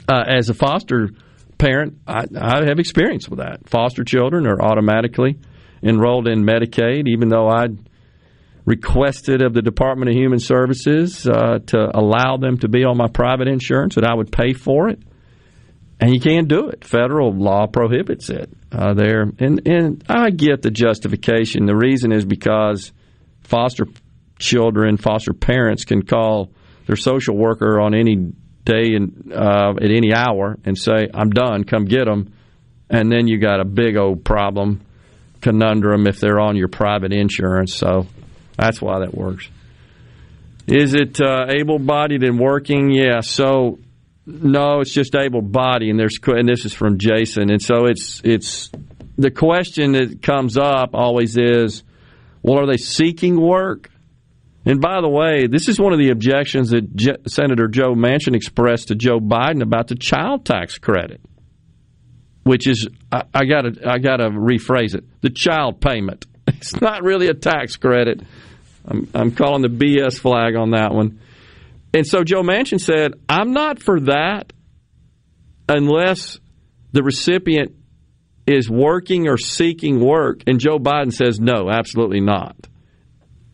uh, as a foster parent, I, I have experience with that. Foster children are automatically enrolled in Medicaid, even though I requested of the Department of Human Services uh, to allow them to be on my private insurance, that I would pay for it. And you can't do it. Federal law prohibits it uh, there. And, and I get the justification. The reason is because foster children, foster parents can call their social worker on any day and uh, at any hour and say, "I'm done. Come get them," and then you got a big old problem conundrum if they're on your private insurance. So that's why that works. Is it uh, able-bodied and working? Yeah. So no, it's just able-bodied, and there's and this is from Jason, and so it's it's the question that comes up always is, well, are they seeking work? And by the way, this is one of the objections that Je- Senator Joe Manchin expressed to Joe Biden about the child tax credit, which is I got to I got to rephrase it: the child payment. It's not really a tax credit. I'm, I'm calling the BS flag on that one. And so Joe Manchin said, "I'm not for that unless the recipient is working or seeking work." And Joe Biden says, "No, absolutely not."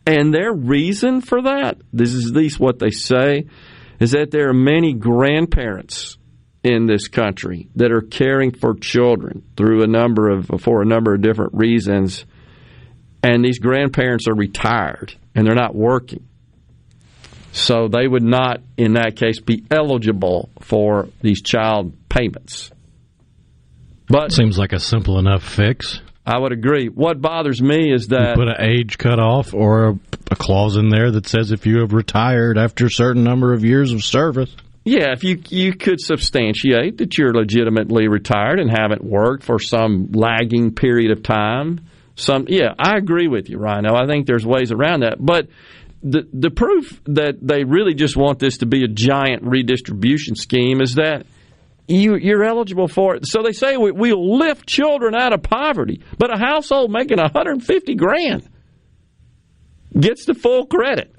And their reason for that, this is at least what they say, is that there are many grandparents in this country that are caring for children through a number of for a number of different reasons. And these grandparents are retired and they're not working. So they would not, in that case, be eligible for these child payments. But seems like a simple enough fix. I would agree. What bothers me is that you put an age cutoff or a, a, clause in there that says if you have retired after a certain number of years of service. Yeah, if you you could substantiate that you're legitimately retired and haven't worked for some lagging period of time. Some yeah, I agree with you, Rhino. I think there's ways around that, but the the proof that they really just want this to be a giant redistribution scheme is that you, you're eligible for it. So they say we, we'll lift children out of poverty, but a household making 150 grand gets the full credit.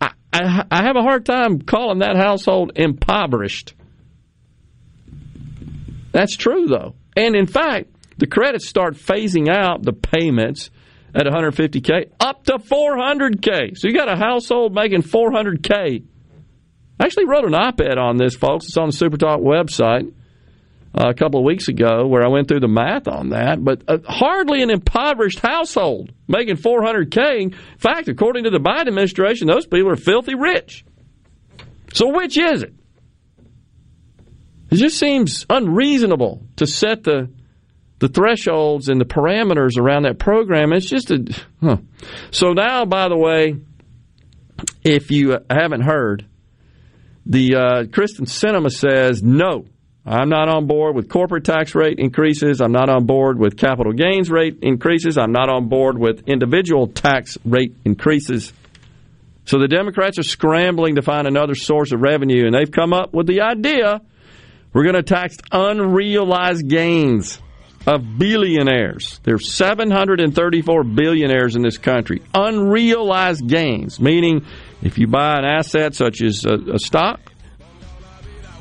I, I, I have a hard time calling that household impoverished. That's true, though. And in fact, the credits start phasing out the payments at 150K up to 400K. So you got a household making 400K I actually wrote an op ed on this, folks. It's on the SuperTalk website uh, a couple of weeks ago where I went through the math on that. But hardly an impoverished household making 400K. In fact, according to the Biden administration, those people are filthy rich. So which is it? It just seems unreasonable to set the the thresholds and the parameters around that program. It's just a huh. so now. By the way, if you haven't heard, the uh, Kyrsten Sinema says no. I'm not on board with corporate tax rate increases. I'm not on board with capital gains rate increases. I'm not on board with individual tax rate increases. So the Democrats are scrambling to find another source of revenue, and they've come up with the idea we're going to tax unrealized gains of billionaires. There's 734 billionaires in this country. Unrealized gains, meaning if you buy an asset such as a, a stock,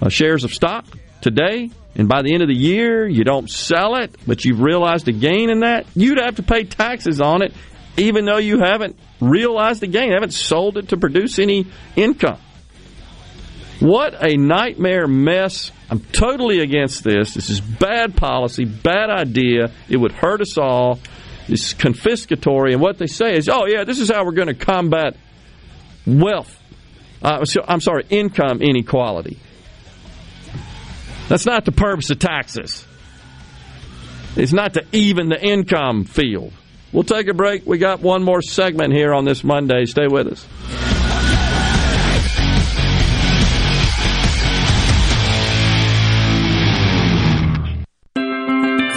a shares of stock today, and by the end of the year you don't sell it, but you've realized a gain in that, you'd have to pay taxes on it, even though you haven't realized the gain, haven't sold it to produce any income. What a nightmare mess. I'm totally against this. This is bad policy, bad idea. It would hurt us all. It's confiscatory. And what they say is, oh, yeah, this is how we're going to combat wealth. Uh, so, I'm sorry, income inequality. That's not the purpose of taxes. It's not to even the income field. We'll take a break. We got one more segment here on this Monday. Stay with us.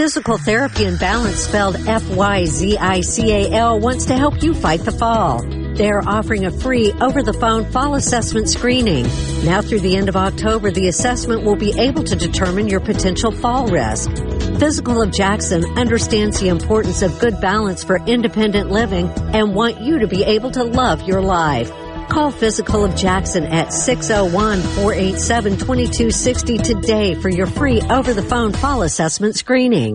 Fyzical Therapy and Balance, spelled F-Y-Z-I-C-A-L, wants to help you fight the fall. They are offering a free over-the-phone fall assessment screening. Now through the end of October, the assessment will be able to determine your potential fall risk. Fyzical of Jackson understands the importance of good balance for independent living and want you to be able to love your life. Call Fyzical of Jackson at 601-487-2260 today for your free over-the-phone fall assessment screening.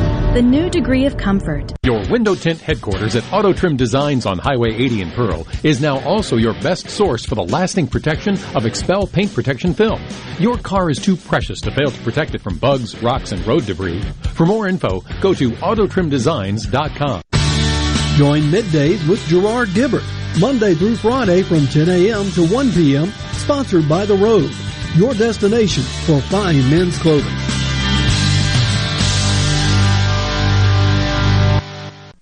the new degree of comfort. Your window tint headquarters at Auto Trim Designs on Highway 80 in Pearl is now also your best source for the lasting protection of XPEL paint protection film. Your car is too precious to fail to protect it from bugs, rocks, and road debris. For more info, go to autotrimdesigns.com. Join Middays with Gerard Gibert, Monday through Friday from 10 a.m. to 1 p.m., sponsored by The Road, your destination for fine men's clothing.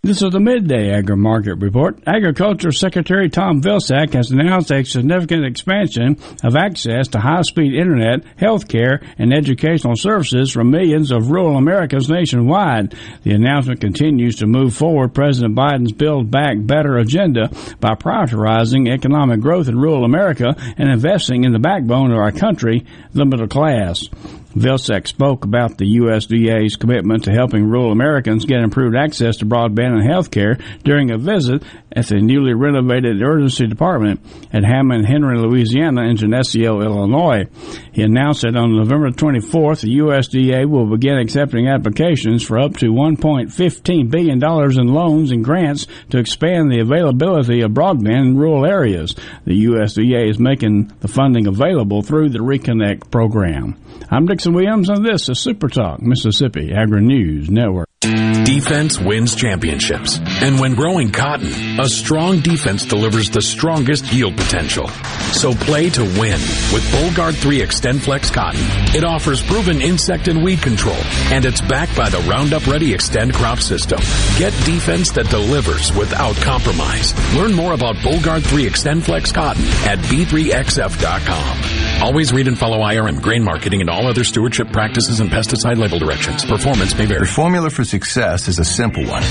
This is the midday agri market report. Agriculture Secretary Tom Vilsack has announced a significant expansion of access to high speed internet, health care, and educational services for millions of rural Americans nationwide. The announcement continues to move forward President Biden's Build Back Better agenda by prioritizing economic growth in rural America and investing in the backbone of our country, the middle class. Vilsack spoke about the USDA's commitment to helping rural Americans get improved access to broadband and health care during a visit at the newly renovated emergency department at Hammond Henry, Louisiana in Geneseo, Illinois. He announced that on November 24th, the USDA will begin accepting applications for up to $1.15 billion in loans and grants to expand the availability of broadband in rural areas. The USDA is making the funding available through the Reconnect program. I'm Dixon Williams, on this is Super Talk, Mississippi Agri News Network. Defense wins championships. And when growing cotton, a strong defense delivers the strongest yield potential. So play to win with Bollgard 3 XtendFlex cotton. It offers proven insect and weed control, and it's backed by the Roundup Ready Xtend crop system. Get defense that delivers without compromise. Learn more about Bollgard 3 XtendFlex cotton at b3xf.com. Always read and follow IRM grain marketing and all other stewardship practices and pesticide label directions. Performance may vary. The formula for success is a simple one.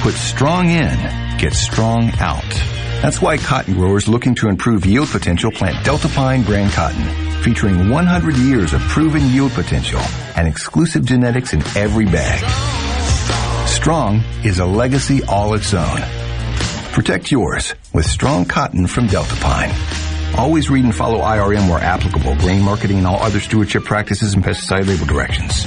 Put strong in, get strong out. That's why cotton growers looking to improve yield potential plant Deltapine brand cotton, featuring 100 years of proven yield potential and exclusive genetics in every bag. Strong is a legacy all its own. Protect yours with strong cotton from Deltapine. Always read and follow IRM where applicable, grain marketing and all other stewardship practices and pesticide label directions.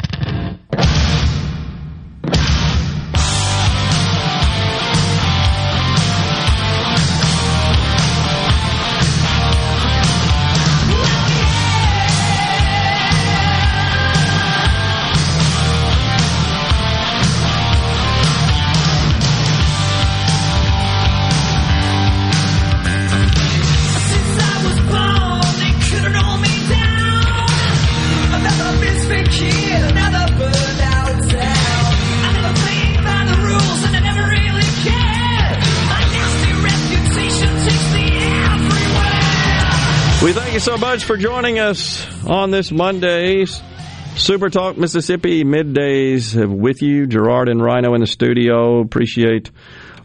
Much for joining us on this Monday. Super Talk Mississippi middays with you, Gerard and Rhino in the studio. Appreciate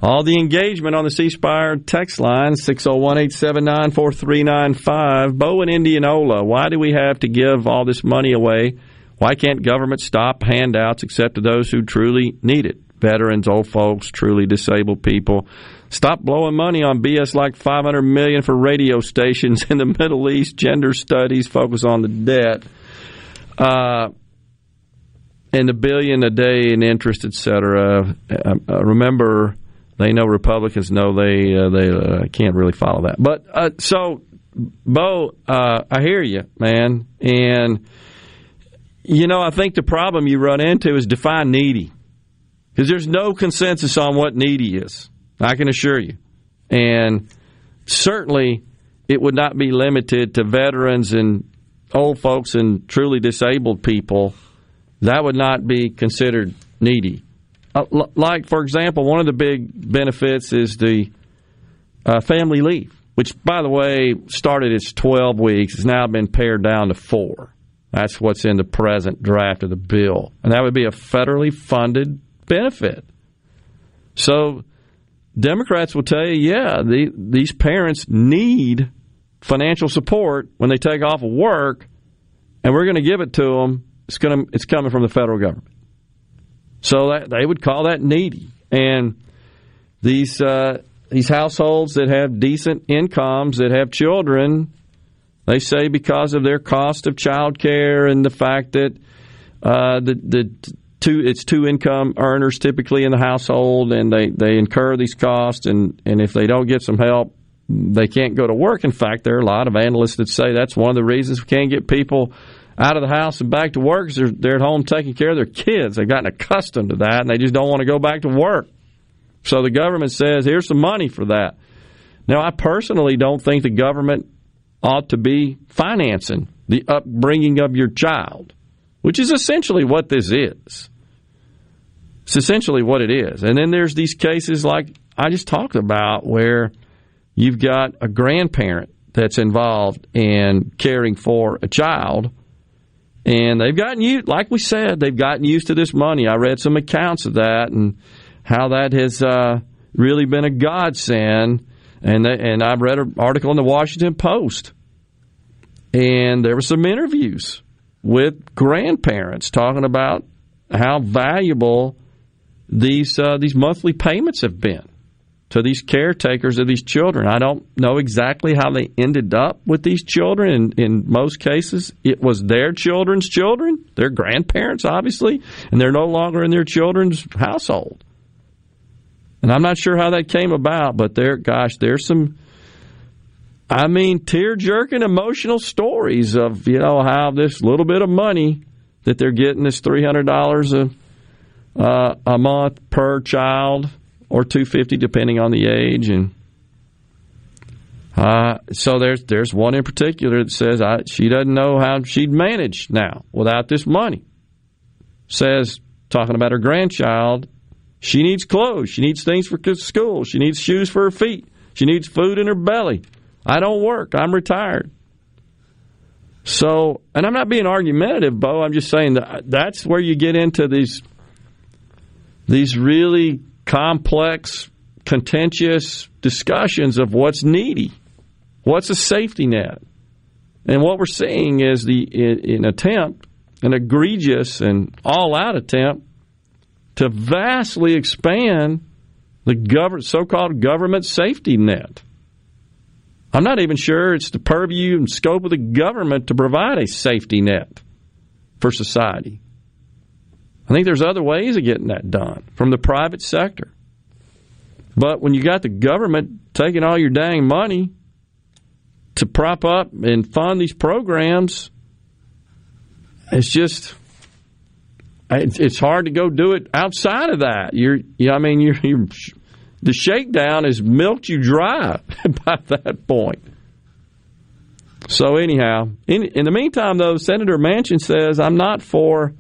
all the engagement on the C Spire text line 601 879 4395. Bo and Indianola, why do we have to give all this money away? Why can't government stop handouts except to those who truly need it? Veterans, old folks, truly disabled people. Stop blowing money on BS like 500 million for radio stations in the Middle East, gender studies, focus on the debt. Uh, and the billion a day in interest, etc. Uh, uh, remember, they know Republicans know they uh, they uh, can't really follow that. But so, Bo, I hear you, man, and you know I think the problem you run into is define needy because there's no consensus on what needy is. I can assure you, and certainly it would not be limited to veterans and old folks and truly disabled people, that would not be considered needy. Uh, like, for example, one of the big benefits is the uh, family leave, which, by the way, started as 12 weeks, has now been pared down to four. That's what's in the present draft of the bill. And that would be a federally funded benefit. So, Democrats will tell you, yeah, the, these parents need financial support when they take off of work, and we're going to give it to them. It's going to it's coming from the federal government. So that they would call that needy, and these uh, these households that have decent incomes that have children, they say because of their cost of child care and the fact that uh, the the two it's two income earners typically in the household, and they they incur these costs, and and if they don't get some help, they can't go to work. In fact, there are a lot of analysts that say that's one of the reasons we can't get people out of the house and back to work they're, they're at home taking care of their kids. They've gotten accustomed to that and they just don't want to go back to work. So the government says, here's some money for that. Now, I personally don't think the government ought to be financing the upbringing of your child, which is essentially what this is. It's essentially what it is. And then there's these cases like I just talked about where you've got a grandparent that's involved in caring for a child. And they've gotten used, like we said, they've gotten used to this money. I read some accounts of that and how that has uh, really been a godsend. And they, and I've read an article in the Washington Post, and there were some interviews with grandparents talking about how valuable these uh, these monthly payments have been to these caretakers of these children. I don't know exactly how they ended up with these children. In, in most cases, it was their children's children, their grandparents, obviously, and they're no longer in their children's household. And I'm not sure how that came about, but there, gosh, there's some, I mean, tear jerking emotional stories of, you know, how this little bit of money that they're getting, this $300 a, uh, a month per child, or 250 depending on the age and uh, so there's there's one in particular that says I, she doesn't know how she'd manage now without this money. Says talking about her grandchild, she needs clothes, she needs things for school, she needs shoes for her feet, she needs food in her belly. I don't work, I'm retired. So, and I'm not being argumentative, Bo. I'm just saying that that's where you get into these these really complex, contentious discussions of what's needy, what's a safety net. And what we're seeing is the an attempt, an egregious and all-out attempt to vastly expand the so-called government safety net. I'm not even sure it's the purview and scope of the government to provide a safety net for society. I think there's other ways of getting that done from the private sector. But when you got the government taking all your dang money to prop up and fund these programs, it's just it's hard to go do it outside of that. You're, you know, I mean, you're, you're the shakedown has milked you dry by that point. So anyhow, in, in the meantime, though, Senator Manchin says I'm not for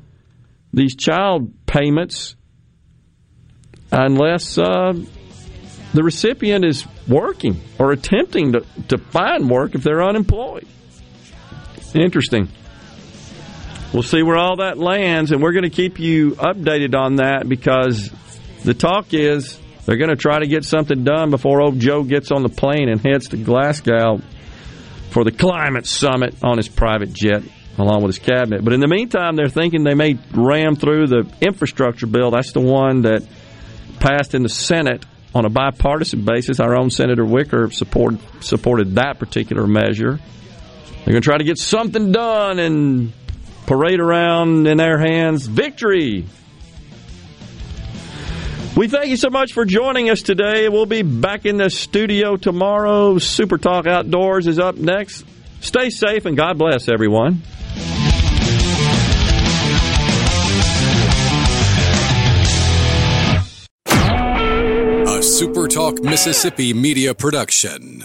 these child payments unless uh, the recipient is working or attempting to, to find work if they're unemployed. Interesting. We'll see where all that lands, and we're going to keep you updated on that because the talk is they're going to try to get something done before old Joe gets on the plane and heads to Glasgow for the climate summit on his private jet along with his cabinet. But in the meantime, they're thinking they may ram through the infrastructure bill. That's the one that passed in the Senate on a bipartisan basis. Our own Senator Wicker support, supported that particular measure. They're going to try to get something done and parade around in their hands victory. We thank you so much for joining us today. We'll be back in the studio tomorrow. Super Talk Outdoors is up next. Stay safe and God bless everyone. A Super Talk Mississippi media production.